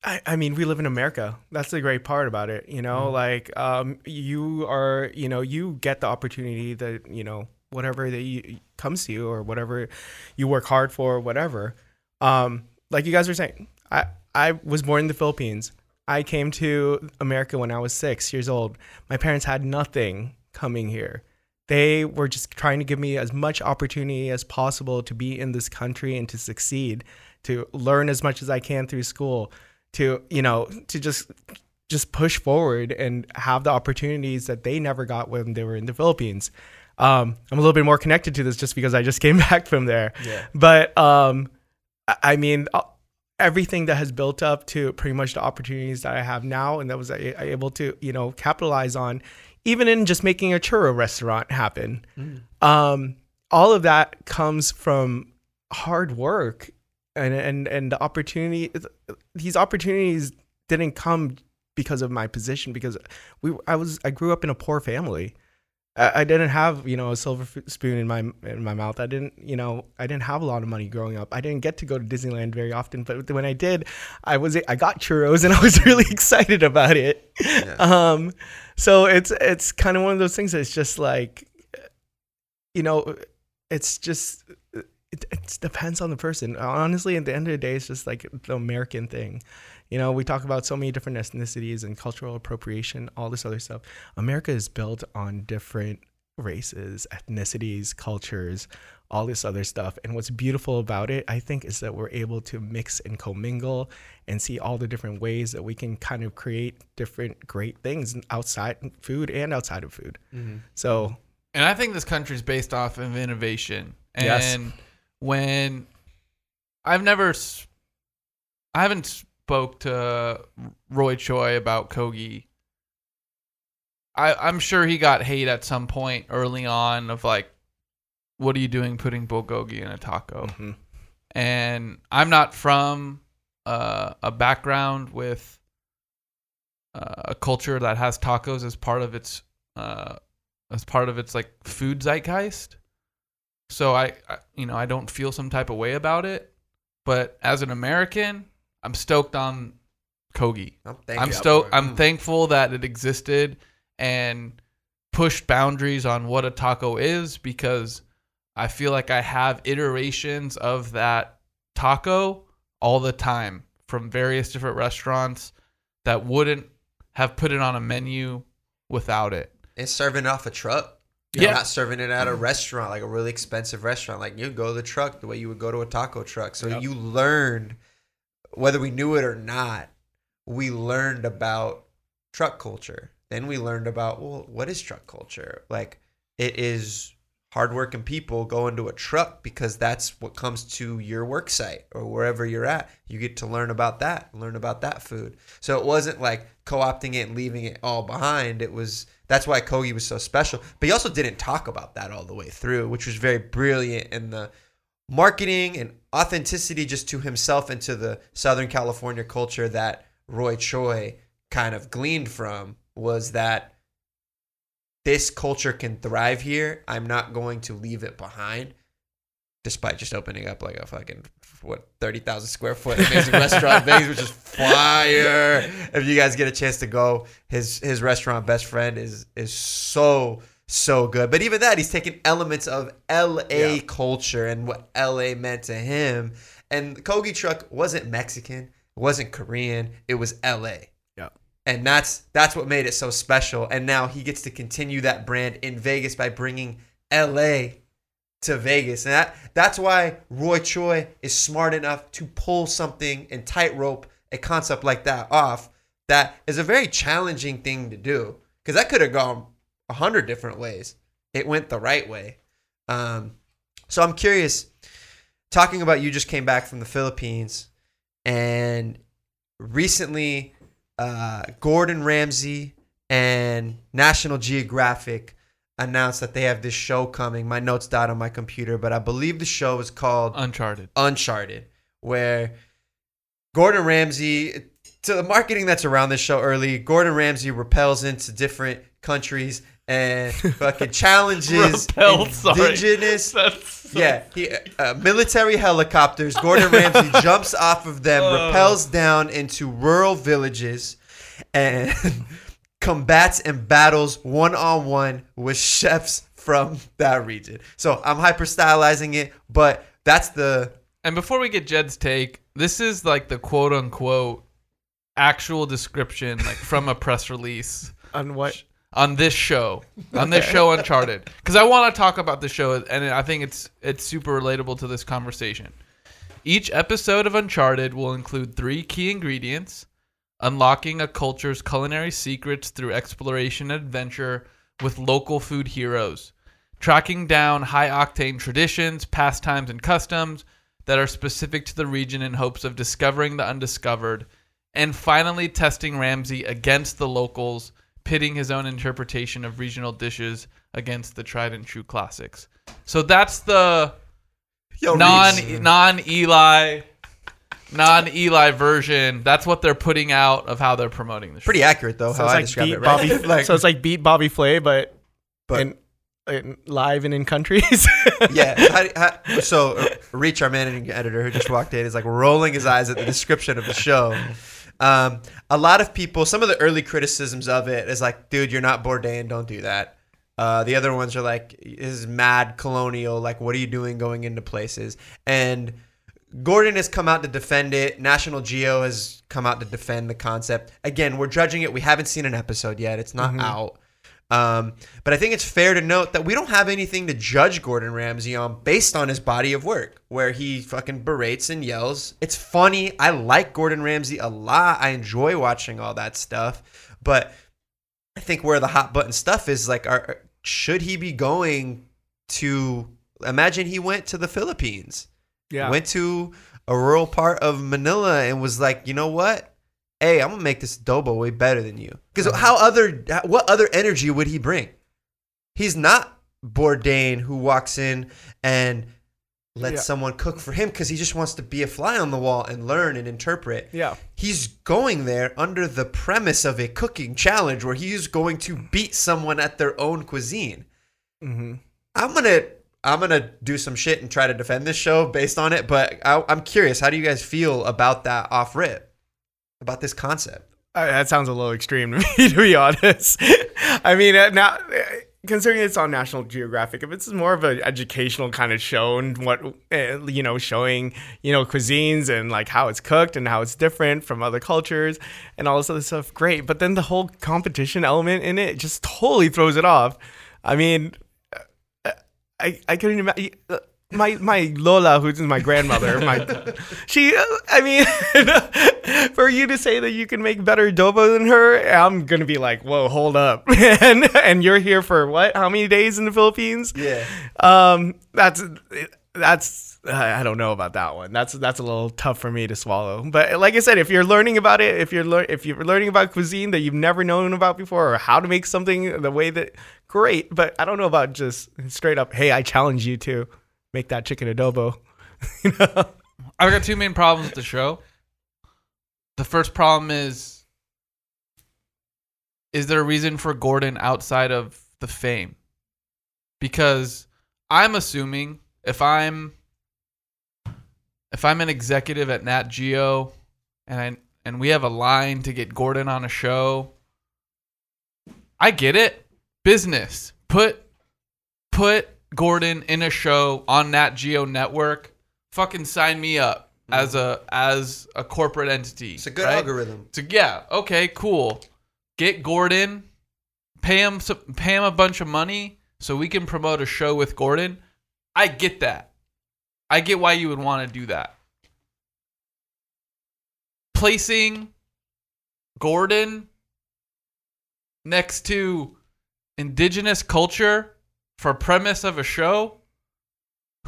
I, I mean, we live in America. That's the great part about it. You know, like, um, you are, you know, you get the opportunity that, you know, whatever that you, comes to you or whatever you work hard for, whatever. Um, like you guys were saying, I, I was born in the Philippines. I came to America when I was six years old. My parents had nothing coming here they were just trying to give me as much opportunity as possible to be in this country and to succeed to learn as much as i can through school to you know to just just push forward and have the opportunities that they never got when they were in the philippines um, i'm a little bit more connected to this just because i just came back from there Yeah. but um, I- i mean uh, everything that has built up to pretty much the opportunities that i have now and that was a- able to you know capitalize on even in just making a churro restaurant happen. Um, all of that comes from hard work and and and the opportunity. These opportunities didn't come because of my position because we I was I grew up in a poor family. I, I didn't have you know a silver spoon in my in my mouth. I didn't you know I didn't have a lot of money growing up. I didn't get to go to Disneyland very often, but when I did, I was I got churros and I was really excited about it. Um, so it's it's kind of one of those things that's just like, you know, it's just it, it depends on the person. Honestly, at the end of the day, it's just like the American thing. You know, we talk about so many different ethnicities and cultural appropriation, all this other stuff. America is built on different races, ethnicities, cultures, all this other stuff. And what's beautiful about it, I think, is that we're able to mix and commingle and see all the different ways that we can kind of create different great things outside food and outside of food. Mm-hmm. So And I think this country is based off of innovation. And Yes. When I've never, I haven't spoke to Roy Choi about Kogi. I, I'm sure he got hate at some point early on of like, what are you doing putting bulgogi in a taco? mhm. and I'm not from uh, a background with uh, a culture that has tacos as part of its uh, as part of its like food zeitgeist. So I, I, you know, I don't feel some type of way about it. But as an American, I'm stoked on Kogi. I'm, I'm stoked. I'm thankful that it existed and pushed boundaries on what a taco is because I feel like I have iterations of that taco all the time from various different restaurants that wouldn't have put it on a menu without it. It's serving off a truck. You're Yeah. not serving it at a restaurant, like a really expensive restaurant. Like you go to the truck the way you would go to a taco truck. So Yep. you learned, whether we knew it or not, we learned about truck culture. Then we learned about well, what is truck culture? Like it is hardworking people go into a truck because that's what comes to your work site or wherever you're at. You get to learn about that, learn about that food. So it wasn't like co-opting it and leaving it all behind. It was that's why Kogi was so special. But he also didn't talk about that all the way through, which was very brilliant in the marketing and authenticity just to himself and to the Southern California culture that Roy Choi kind of gleaned from was that this culture can thrive here. I'm not going to leave it behind, despite just opening up like a fucking what thirty thousand square foot amazing restaurant, Vegas, which is fire. If you guys get a chance to go, his his restaurant, best friend, is is so so good. But even that, he's taking elements of L.A. Yeah. culture and what L.A. meant to him. And Kogi truck wasn't Mexican, wasn't Korean, it was L.A. and that's that's what made it so special. And now he gets to continue that brand in Vegas by bringing LA to Vegas. And that that's why Roy Choi is smart enough to pull something and tightrope a concept like that off that is a very challenging thing to do. Because that could have gone a hundred different ways. It went the right way. Um, so I'm curious talking about you just came back from the Philippines and recently uh, Gordon Ramsay and National Geographic announced that they have this show coming. My notes died on my computer, but I believe the show is called Uncharted. Uncharted, where Gordon Ramsay, to the marketing that's around this show early, Gordon Ramsay repels into different countries and fucking challenges Repelled, indigenous That's yeah, he, uh, military helicopters. Gordon Ramsay jumps off of them, rappels down into rural villages, and combats and battles one on one with chefs from that region. So I'm hyper stylizing it, but that's the And before we get Jed's take, this is like the quote unquote actual description, like from a press release on what on this show, on this show Uncharted, because I want to talk about the show, and I think it's it's super relatable to this conversation. Each episode of Uncharted will include three key ingredients: unlocking a culture's culinary secrets through exploration and adventure with local food heroes, tracking down high octane traditions, pastimes, and customs that are specific to the region in hopes of discovering the undiscovered, and finally testing Ramsay against the locals, pitting his own interpretation of regional dishes against the tried and true classics. So that's the Yo, non Reach. non Eli non Eli version. That's what they're putting out of how they're promoting the show. pretty accurate though. so how I like describe beat it, right? Bobby like, so it's like beat Bobby Flay but But- in, in live and in countries. yeah. How, how, so, uh, Reach, our managing editor who just walked in, is like rolling his eyes at the description of the show. Um, a lot of people, some of the early criticisms of it is like, dude, you're not Bourdain, don't do that. Uh, the other ones are like, this is mad colonial. Like, what are you doing going into places? And Gordon has come out to defend it. National Geo has come out to defend the concept. Again, we're judging it. We haven't seen an episode yet. It's not out. Um, but I think it's fair to note that we don't have anything to judge Gordon Ramsay on based on his body of work, where he fucking berates and yells. It's funny. I like Gordon Ramsay a lot. I enjoy watching all that stuff. But I think where the hot button stuff is like, are, should he be going to? Imagine he went to the Philippines Yeah. went to a rural part of Manila and was like, you know what? Hey, I'm gonna make this adobo way better than you. Because how other what other energy would he bring? He's not Bourdain who walks in and lets Yeah. someone cook for him because he just wants to be a fly on the wall and learn and interpret. yeah. He's going there under the premise of a cooking challenge where he's going to beat someone at their own cuisine. hmm I'm gonna I'm gonna do some shit and try to defend this show based on it. But I, I'm curious, how do you guys feel about that off rip, about this concept? Uh, that sounds a little extreme to me, to be honest. I mean, uh, now uh, considering it's on National Geographic, if it's more of an educational kind of show and what uh, you know, showing you know cuisines and like how it's cooked and how it's different from other cultures and all this other stuff, great. But then the whole competition element in it just totally throws it off. I mean, uh, I I couldn't imagine. My my Lola, who's my grandmother, my she. uh, I mean, for you to say that you can make better adobo than her, I'm gonna be like, whoa, hold up, and and you're here for what? How many days in the Philippines? Yeah, Um, that's that's I don't know about that one. That's that's a little tough for me to swallow. But like I said, if you're learning about it, if you're lear- if you're learning about cuisine that you've never known about before, or how to make something the way that great. But I don't know about just straight up. Hey, I challenge you to make that chicken adobo. you know? I've got two main problems with the show. The first problem is is there a reason for Gordon outside of the fame? Because I'm assuming if I'm if I'm an executive at Nat Geo and I, and we have a line to get Gordon on a show, I get it. Business. Put put Gordon in a show on Nat Geo Network. Fucking sign me up mm. as a as a corporate entity. it's a good right? algorithm. So yeah, okay, cool. Get Gordon, pay him some, pay him a bunch of money so we can promote a show with Gordon. I get that. I get why you would want to do that. Placing Gordon next to indigenous culture for premise of a show,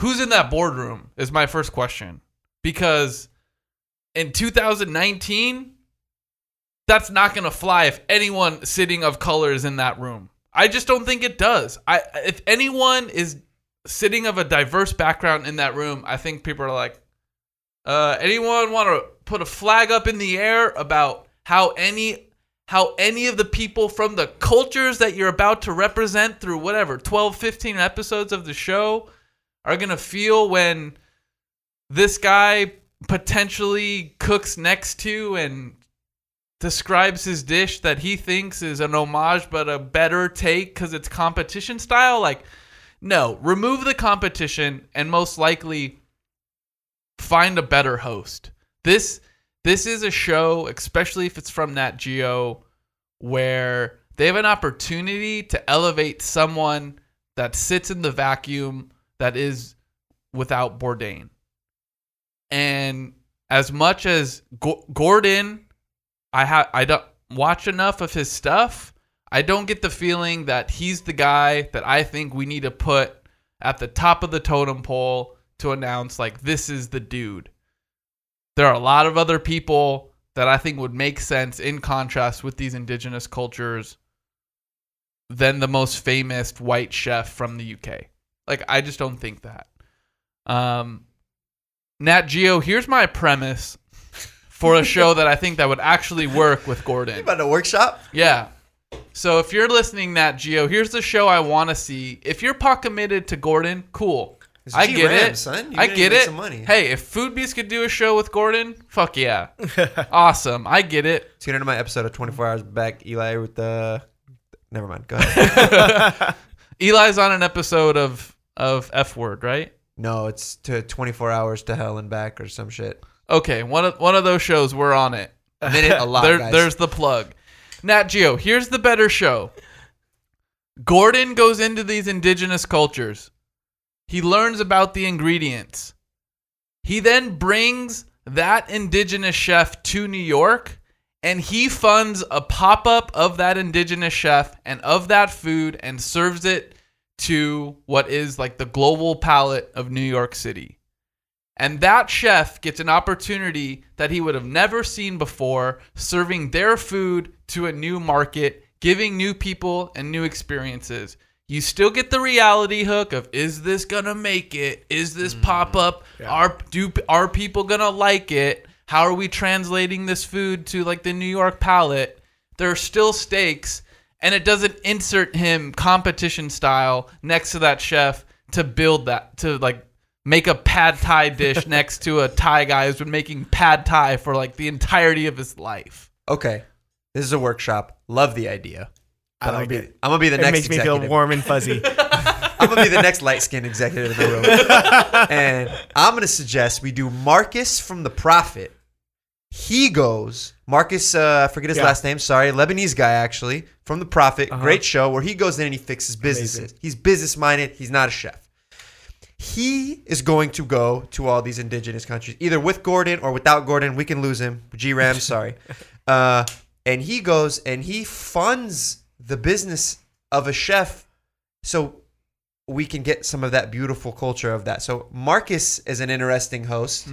who's in that boardroom is my first question. Because in 2019, that's not going to fly if anyone sitting of color is in that room. I just don't think it does. I if anyone is sitting of a diverse background in that room, I think people are like, uh, anyone want to put a flag up in the air about how any how any of the people from the cultures that you're about to represent through whatever 12 15 episodes of the show are going to feel when this guy potentially cooks next to and describes his dish that he thinks is an homage but a better take because it's competition style? Like no. Remove the competition and most likely find a better host. This this is a show especially if it's from nat geo where they have an opportunity to elevate someone that sits in the vacuum that is without bourdain and as much as Go- Gordon, I have I don't watch enough of his stuff. I don't get the feeling that he's the guy that I think we need to put at the top of the totem pole to announce like this is the dude. There are a lot of other people that I think would make sense in contrast with these indigenous cultures than the most famous white chef from the UK. Like I just don't think that. Um Nat Geo, here's my premise for a show that I think that would actually work with You Gordon. about a workshop? Yeah. So if you're listening, Nat Geo, here's the show I want to see. If you're pot committed to Gordon, cool. I get Ram, it. son. You're I get it. some money. Hey, if Foodbeast could do a show with Gordon, fuck yeah, awesome. I get it. Tune into my episode of 24 Hours Back, Eli with the. Never mind. Go ahead. Eli's on an episode of of F Word, right? no, it's to 24 Hours to Hell and Back or some shit. Okay, one of one of those shows. We're on it. Minute a lot, There- there's the plug. Nat Geo, here's the better show. Gordon goes into these indigenous cultures. He learns about the ingredients. He then brings that indigenous chef to New York and he funds a pop up of that indigenous chef and of that food and serves it to what is like the global palate of New York City. And that chef gets an opportunity that he would have never seen before, serving their food to a new market, giving new people and new experiences. You still get the reality hook of is this gonna make it? Is this mm-hmm. pop up? Are do are people gonna like it? How are we translating this food to like the New York palate? There are still stakes, and it doesn't insert him competition style next to that chef to build that to like make a pad thai dish next to a Thai guy who's been making pad thai for like the entirety of his life. Okay, this is a workshop. Love the idea. I like gonna be, it. I'm gonna be the It next It makes me feel warm and fuzzy. I'm gonna be the next light skinned executive in the room. and I'm gonna suggest we do Marcus from the Profit. He goes, Marcus, uh, I forget his Yeah. last name, sorry, Lebanese guy actually, from the Profit. Uh-huh. Great show where he goes in and he fixes businesses. Amazing. He's business minded, he's not a chef. He is going to go to all these indigenous countries, either with Gordon or without Gordon. We can lose him. G Ram, sorry. Uh, and he goes and he funds the business of a chef so we can get some of that beautiful culture of that. So Marcus is an interesting host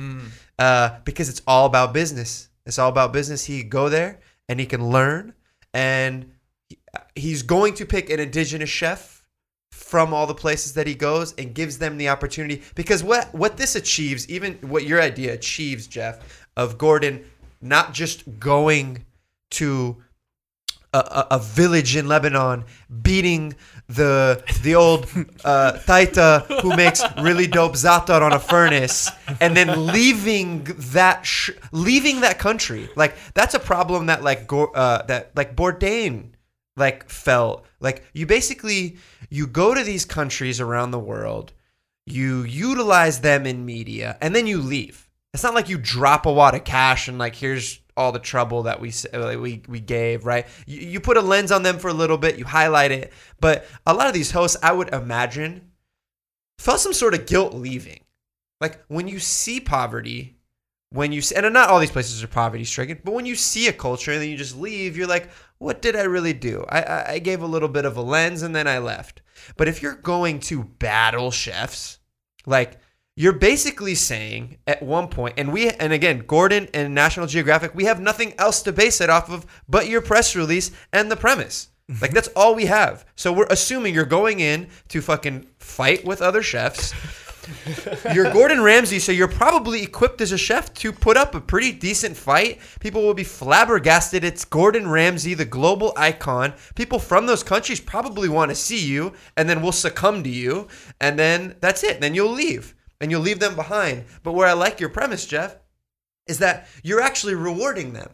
uh, because it's all about business. It's all about business. He go there and he can learn, and he's going to pick an indigenous chef from all the places that he goes and gives them the opportunity. Because what what this achieves, even what your idea achieves, Jeff, of Gordon not just going to a, a, village in Lebanon beating the the old uh, Taita who makes really dope zatar on a furnace and then leaving that sh- leaving that country. Like that's a problem that like Go- uh, that like Bourdain like felt. Like you basically you go to these countries around the world you utilize them in media and then you leave. It's not like you drop a wad of cash and like here's all the trouble that we uh, we we gave right? You, you put a lens on them for a little bit you highlight it. But a lot of these hosts i would imagine felt some sort of guilt leaving. Like when you see poverty when you see, and not all these places are poverty stricken but when you see a culture and then you just leave you're like what did i really do? I, I i gave a little bit of a lens and then i left. But if you're going to battle chefs like you're basically saying at one point and we and again gordon and national geographic we have nothing else to base it off of but your press release and the premise mm-hmm. like that's all we have so we're assuming you're going in to fucking fight with other chefs you're Gordon Ramsay, so you're probably equipped as a chef to put up a pretty decent fight. People will be flabbergasted. It's Gordon Ramsay, the global icon. People from those countries probably want to see you, and then we'll succumb to you, and then that's it. Then you'll leave, and you'll leave them behind. But where I like your premise, Jeff, is that you're actually rewarding them.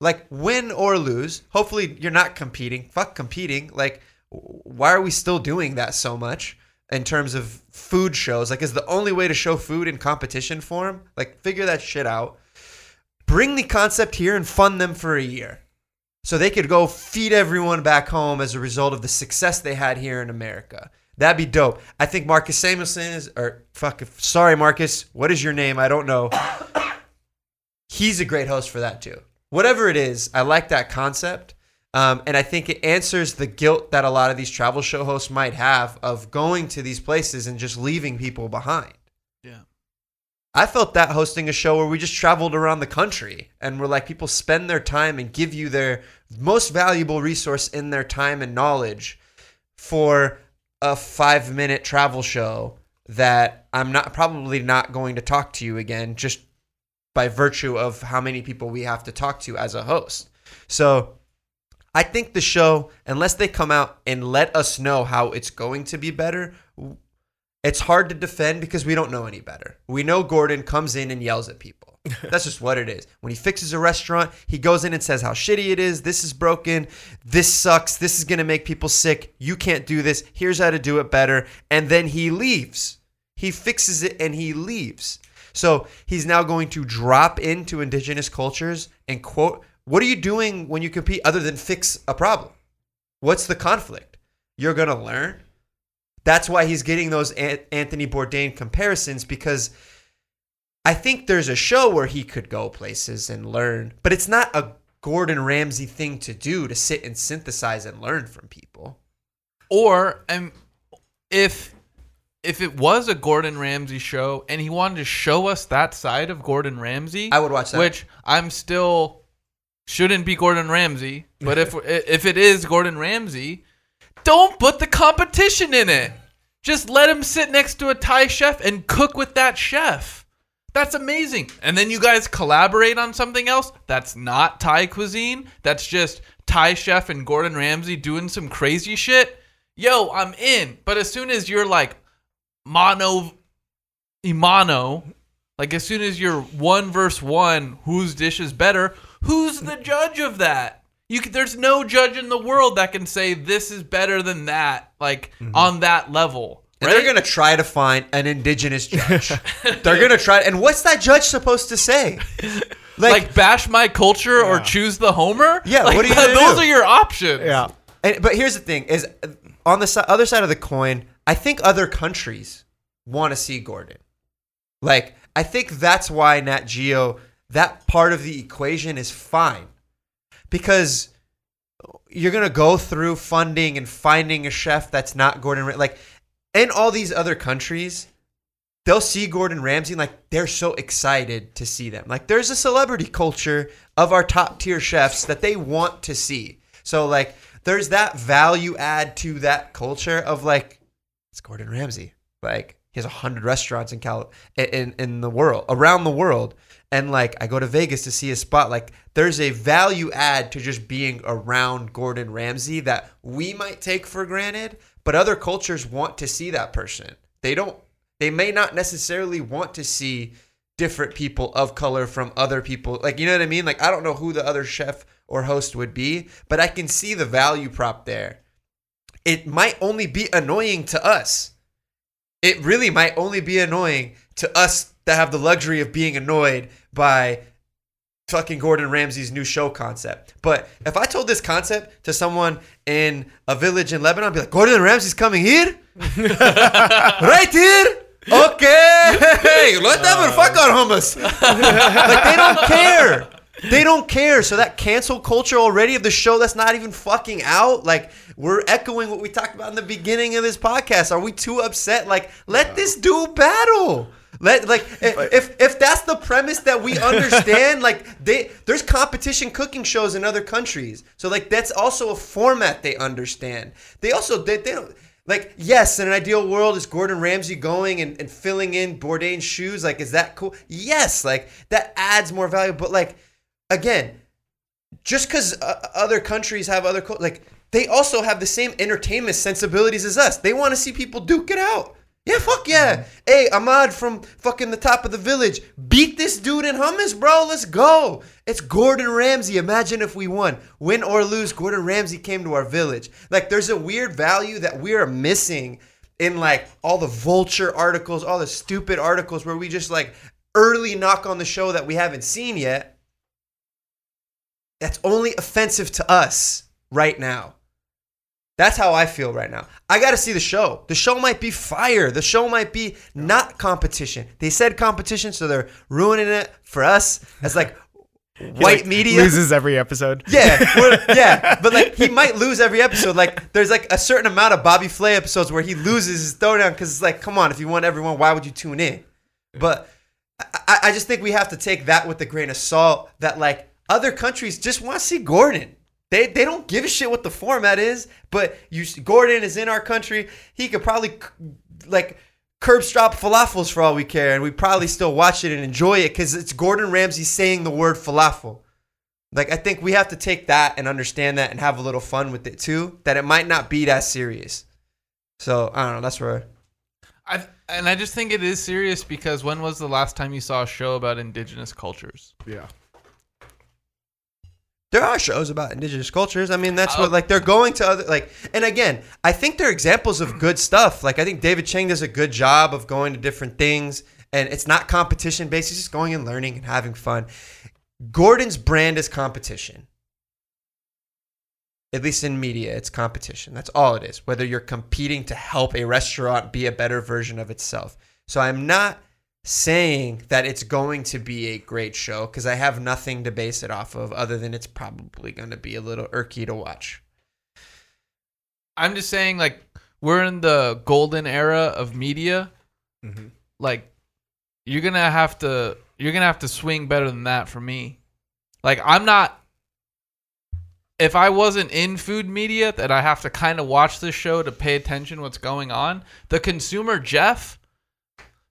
Like win or lose. Hopefully you're not competing. Fuck competing. Like why are we still doing that so much in terms of food shows? Like is the only way to show food in competition form? Like figure that shit out. Bring the concept here and fund them for a year. So they could go feed everyone back home as a result of the success they had here in America. That'd be dope. I think Marcus Samuelson is, or fuck, if, sorry, Marcus, what is your name? I don't know he's a great host for that too. Whatever it is, I like that concept. Um, and I think it answers the guilt that a lot of these travel show hosts might have of going to these places and just leaving people behind. Yeah. I felt that hosting a show where we just traveled around the country and we're like, people spend their time and give you their most valuable resource in their time and knowledge for a five minute travel show that I'm not probably not going to talk to you again just by virtue of how many people we have to talk to as a host. So I think the show, unless they come out and let us know how it's going to be better, it's hard to defend because we don't know any better. We know Gordon comes in and yells at people. That's just what it is. When he fixes a restaurant, he goes in and says how shitty it is. This is broken. This sucks. This is going to make people sick. You can't do this. Here's how to do it better. And then he leaves. He fixes it and he leaves. So he's now going to drop into indigenous cultures and quote, What are you doing when you compete other than fix a problem? What's the conflict? you're gonna learn. That's why he's getting those Anthony Bourdain comparisons because I think there's a show where he could go places and learn, but it's not a Gordon Ramsay thing to do to sit and synthesize and learn from people. Or um, if if it was a Gordon Ramsay show and he wanted to show us that side of Gordon Ramsay, I would watch that. Which I'm still shouldn't be Gordon Ramsay, but if if it is Gordon Ramsay, don't put the competition in it. Just let him sit next to a Thai chef and cook with that chef. That's amazing. And then you guys collaborate on something else that's not Thai cuisine. That's just Thai chef and Gordon Ramsay doing some crazy shit. Yo, I'm in. But as soon as you're like mono imano, like as soon as you're one versus one, whose dish is better? Who's the judge of that? You can, there's no judge in the world that can say this is better than that, like mm-hmm. on that level. And right? they're gonna try to find an indigenous judge. they're gonna try, and what's that judge supposed to say? like, bash my culture or choose the Homer. Yeah, Like, what are you those do? are your options. Yeah. And, but here's the thing: is uh, on the si- other side of the coin, I think other countries want to see Gordon. Like, I think that's why Nat Geo that part of the equation is fine because you're gonna go through funding and finding a chef that's not Gordon. Like, in all these other countries, they'll see Gordon Ramsay like they're so excited to see them. Like there's a celebrity culture of our top tier chefs that they want to see. So like there's that value add to that culture of like it's Gordon Ramsay. Like he has a hundred restaurants in Cal in in the world around the world. And like I go to Vegas to see a spot. Like there's a value add to just being around Gordon Ramsay that we might take for granted, but other cultures want to see that person. They don't they may not necessarily want to see different people of color from other people. Like, you know what I mean? Like, I don't know who the other chef or host would be, but I can see the value prop there. It might only be annoying to us. It really might only be annoying to us that have the luxury of being annoyed by fucking Gordon Ramsay's new show concept. But if I told this concept to someone in a village in Lebanon, I'd be like, Gordon Ramsay's coming here? right here? Okay. Hey, let them uh. fuck on hummus. like they don't care. They don't care. So that cancel culture already of the show that's not even fucking out, like we're echoing what we talked about in the beginning of this podcast. Are we too upset? Like, let this dude battle. Let like if if that's the premise that we understand, like they there's competition cooking shows in other countries. So like that's also a format they understand. They also they, they don't like yes, in an ideal world, is Gordon Ramsay going and, and filling in Bourdain's shoes? Like, is that cool? Yes, like that adds more value. But like again, just because uh, other countries have other cul- like they also have the same entertainment sensibilities as us. They want to see people duke it out. Yeah, fuck yeah. Mm-hmm. Hey, Ahmad from fucking the top of the village. Beat this dude in hummus, bro. Let's go. It's Gordon Ramsay. Imagine if we won. Win or lose, Gordon Ramsay came to our village. Like, there's a weird value that we are missing in like all the vulture articles, all the stupid articles where we just like early knock on the show that we haven't seen yet. That's only offensive to us right now. That's how I feel right now. I got to see the show. The show might be fire. The show might be not competition. They said competition, so they're ruining it for us as like white like, media. loses every episode. Yeah, yeah, but like he might lose every episode. Like there's like a certain amount of Bobby Flay episodes where he loses his throwdown because it's like, come on, if you want everyone, why would you tune in? But I, I just think we have to take that with a grain of salt. That like other countries just want to see Gordon. They, they don't give a shit what the format is, but you Gordon is in our country. He could probably like curb strop falafels for all we care, and we probably still watch it and enjoy it because it's Gordon Ramsay saying the word falafel. Like I think we have to take that and understand that and have a little fun with it too. That it might not be that serious. So I don't know. That's where I, and I just think it is serious because when was the last time you saw a show about indigenous cultures? Yeah. There are shows about indigenous cultures. I mean, that's what Oh. like they're going to other like. And again, I think they're examples of good stuff. Like I think David Chang does a good job of going to different things, and it's not competition based. He's just going and learning and having fun. Gordon's brand is competition. at least in media, it's competition. That's all it is. Whether you're competing to help a restaurant be a better version of itself. So I'm not saying that it's going to be a great show because I have nothing to base it off of other than it's probably going to be a little irky to watch. I'm just saying, like, we're in the golden era of media. Mhm. Like, you're gonna have to you're gonna have to swing better than that for me. Like, I'm not. If I wasn't in food media, that I have to kind of watch this show to pay attention what's going on. The consumer, Jeff,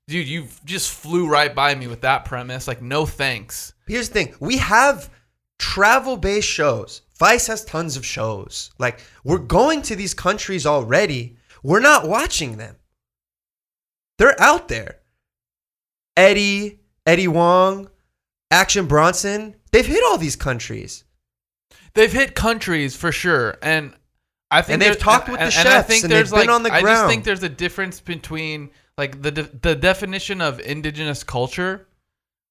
dude, you just flew right by me with that premise. Like, no thanks. Here's the thing we have travel based shows. Vice has tons of shows. Like, we're going to these countries already. We're not watching them. They're out there. Eddie, Eddie Huang, Action Bronson, they've hit all these countries. They've hit countries for sure, and I think And they've talked with the I chefs, think and there's they've been like on the ground. I just think there's a difference between like the de- the definition of indigenous culture,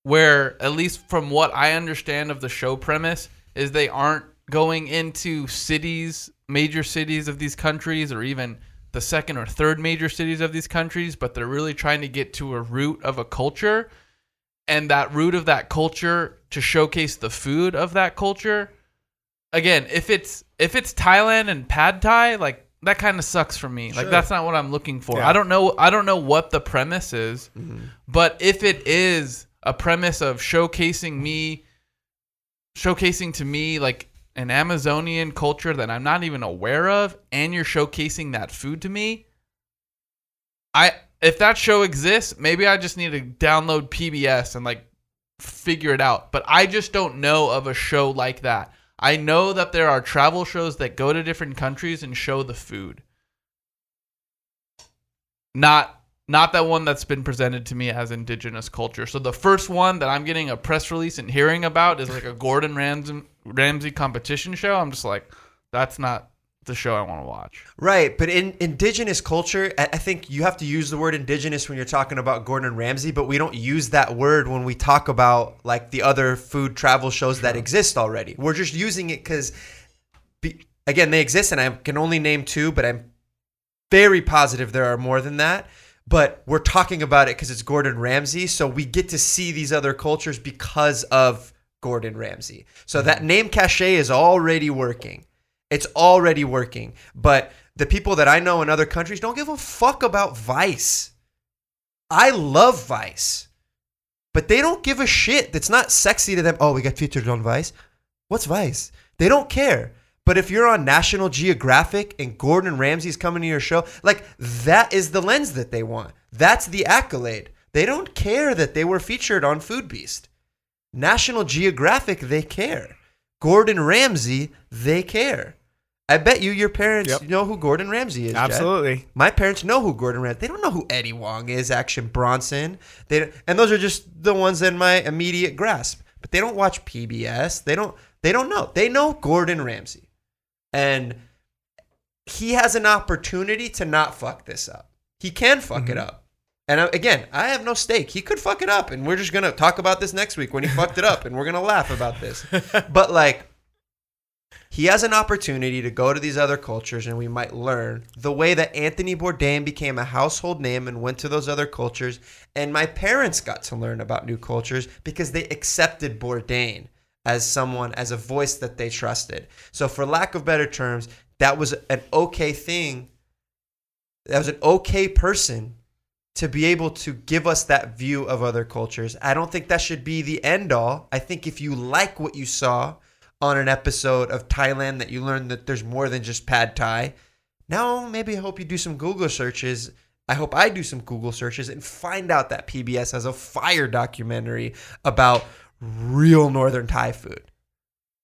where at least from what I understand of the show premise is they aren't going into cities, major cities of these countries, or even the second or third major cities of these countries, but they're really trying to get to a root of a culture and that root of that culture to showcase the food of that culture. Again, if it's if it's Thailand and pad thai, like that kind of sucks for me. Like that's not what I'm looking for. Yeah. I don't know I don't know what the premise is, Mm-hmm. but if it is a premise of showcasing me showcasing to me like an Amazonian culture that I'm not even aware of and you're showcasing that food to me, I if that show exists, maybe I just need to download PBS and like figure it out. But I just don't know of a show like that. I know that there are travel shows that go to different countries and show the food. Not not that one that's been presented to me as indigenous culture. So the first one that I'm getting a press release and hearing about is like a Gordon Ramsay competition show. I'm just like that's not the show I want to watch. Right, but in indigenous culture, I think you have to use the word indigenous when you're talking about Gordon Ramsay, but we don't use that word when we talk about like the other food travel shows that exist already. We're just using it because, again, they exist, and I can only name two, but I'm very positive there are more than that. But we're talking about it because it's Gordon Ramsay, so we get to see these other cultures because of Gordon Ramsay. So mm-hmm. that name cachet is already working. It's already working. But the people that I know in other countries don't give a fuck about Vice. I love Vice. But they don't give a shit. That's not sexy to them. Oh, we got featured on Vice. What's Vice? They don't care. But if you're on National Geographic and Gordon Ramsay's coming to your show, like that is the lens that they want. That's the accolade. They don't care that they were featured on Foodbeast. National Geographic, they care. Gordon Ramsay, they care. I bet you your parents Yep. know who Gordon Ramsay is. Jed. Absolutely. My parents know who Gordon Ramsay. They don't know who Eddie Huang is, Action Bronson. They and those are just the ones in my immediate grasp. But they don't watch PBS. They don't. They don't know. They know Gordon Ramsay, and he has an opportunity to not fuck this up. He can fuck it mm-hmm. up. And again, I have no stake. He could fuck it up, and we're just gonna talk about this next week when he fucked it up, and we're gonna laugh about this. But like, he has an opportunity to go to these other cultures and we might learn the way that Anthony Bourdain became a household name and went to those other cultures. And my parents got to learn about new cultures because they accepted Bourdain as someone, as a voice that they trusted. So, for lack of better terms, that was an okay thing. That was an okay person to be able to give us that view of other cultures. I don't think that should be the end all. I think if you like what you saw on an episode of Thailand that you learned that there's more than just pad thai, now maybe I hope you do some Google searches. I hope I do some Google searches and find out that PBS has a fire documentary about real northern Thai food.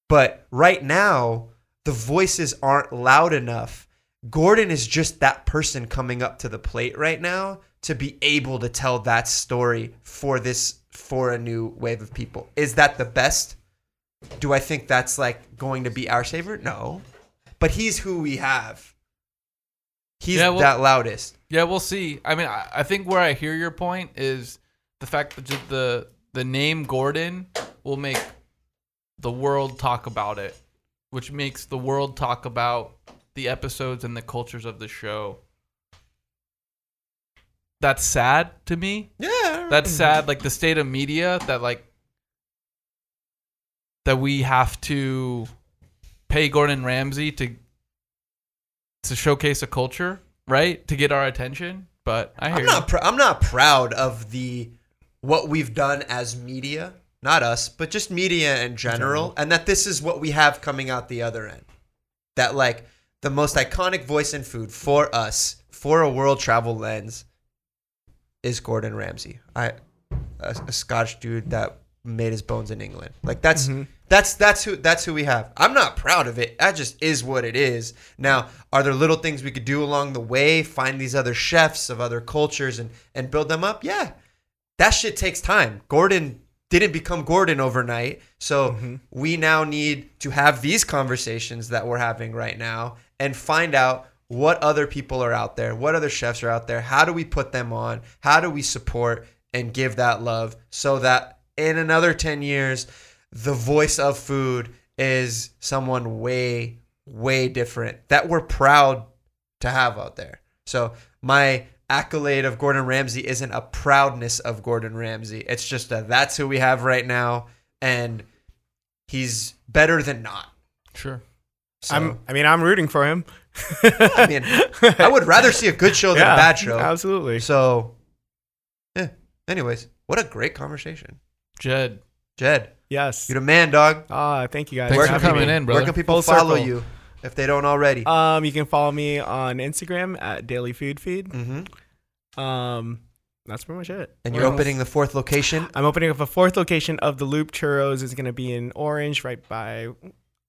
But right now, the voices aren't loud enough. Gordon is just that person coming up to the plate right now to be able to tell that story for this for a new wave of people. Is that the best? Do I think that's like going to be our savior? No. But he's who we have. He's Yeah, well- that loudest. Yeah, we'll see. I mean, I, I think where I hear your point is the fact that the the name Gordon will make the world talk about it. which makes the world talk about the episodes and the cultures of the show. That's sad to me. Yeah. That's sad. Like the state of media that like that we have to pay Gordon Ramsay to to showcase a culture, right? To get our attention. But I I'm not. Pr- I'm not proud of the what we've done as media. Not us, but just media in general, and that this is what we have coming out the other end. That like the most iconic voice in food for us, for a world travel lens, is Gordon Ramsay. I, a, a Scotch dude that made his bones in England. Like that's mm-hmm. that's that's who that's who we have. I'm not proud of it. That just is what it is. Now, are there little things we could do along the way? Find these other chefs of other cultures and and build them up? Yeah. That shit takes time. Gordon didn't become Gordon overnight. So mm-hmm. we now need to have these conversations that we're having right now and find out what other people are out there, what other chefs are out there, how do we put them on, how do we support and give that love so that in another 10 years, the voice of food is someone way, way different that we're proud to have out there. So my accolade of Gordon Ramsay isn't a proudness of Gordon Ramsay. It's just that that's who we have right now, and he's better than not. Sure. So, I'm. I mean, I'm rooting for him. I mean, I would rather see a good show than yeah, a bad show. Absolutely. So, yeah. Anyways, what a great conversation, Jed. Jed. Yes. You're the man, dog. Ah, thank you guys. Thanks for for coming me. in, brother. Where can people Full follow circle. you if they don't already? Um, you can follow me on Instagram at Daily Food Feed. hmm Um, that's pretty much it. And Where you're else? opening the fourth location. I'm opening up a fourth location of the Loop Churros. It's gonna be in Orange, right by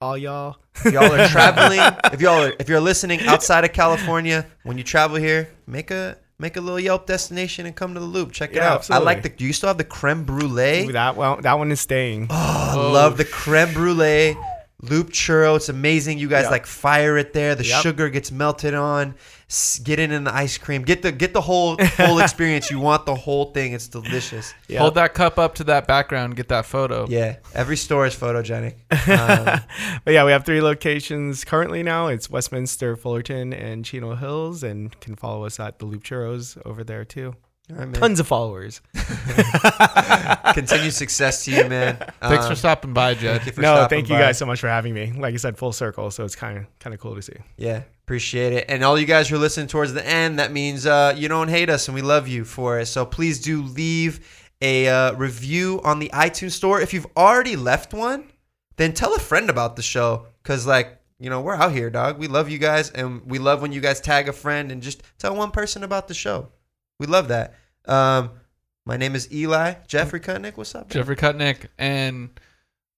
all y'all. If y'all are traveling, if y'all are, if you're listening outside of California, when you travel here, make a make a little Yelp destination and come to the Loop. Check it Yeah, out. absolutely. I like the. Do you still have the creme brulee? Ooh, that one, that one is staying. Oh, I Oh, love the creme brulee loop churro. It's amazing. You guys Yep. like fire it there. The Yep. sugar gets melted on. S- Get it in the ice cream. Get the get the whole whole experience. You want the whole thing. It's delicious. Yeah. Hold that cup up to that background. Get that photo. Yeah, every store is photogenic. Um, but yeah, we have three locations currently now. It's Westminster, Fullerton, and Chino Hills, and can follow us at the Loop Churros over there too. All right, man. Tons of followers. Continued success to you, man. Thanks for Um, stopping by, Jed. Thank no, thank you by. guys so much for having me. Like I said, full circle, so it's kind of kind of cool to see. Yeah, appreciate it. And all you guys who are listening towards the end, that means uh, you don't hate us and we love you for it. So please do leave a uh, review on the iTunes store. If you've already left one, then tell a friend about the show. Because, like, you know, we're out here, dog. We love you guys and we love when you guys tag a friend and just tell one person about the show. We love that. Um, my name is Eli. Geoffrey Kutnick, what's up? man? Geoffrey Kutnick. And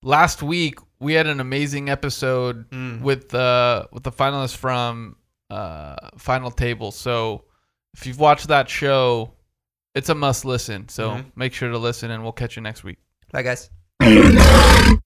last week we had an amazing episode Mm. with uh with the finalists from uh Final Table. So if you've watched that show, it's a must listen. So Mhm. make sure to listen and we'll catch you next week. Bye, guys.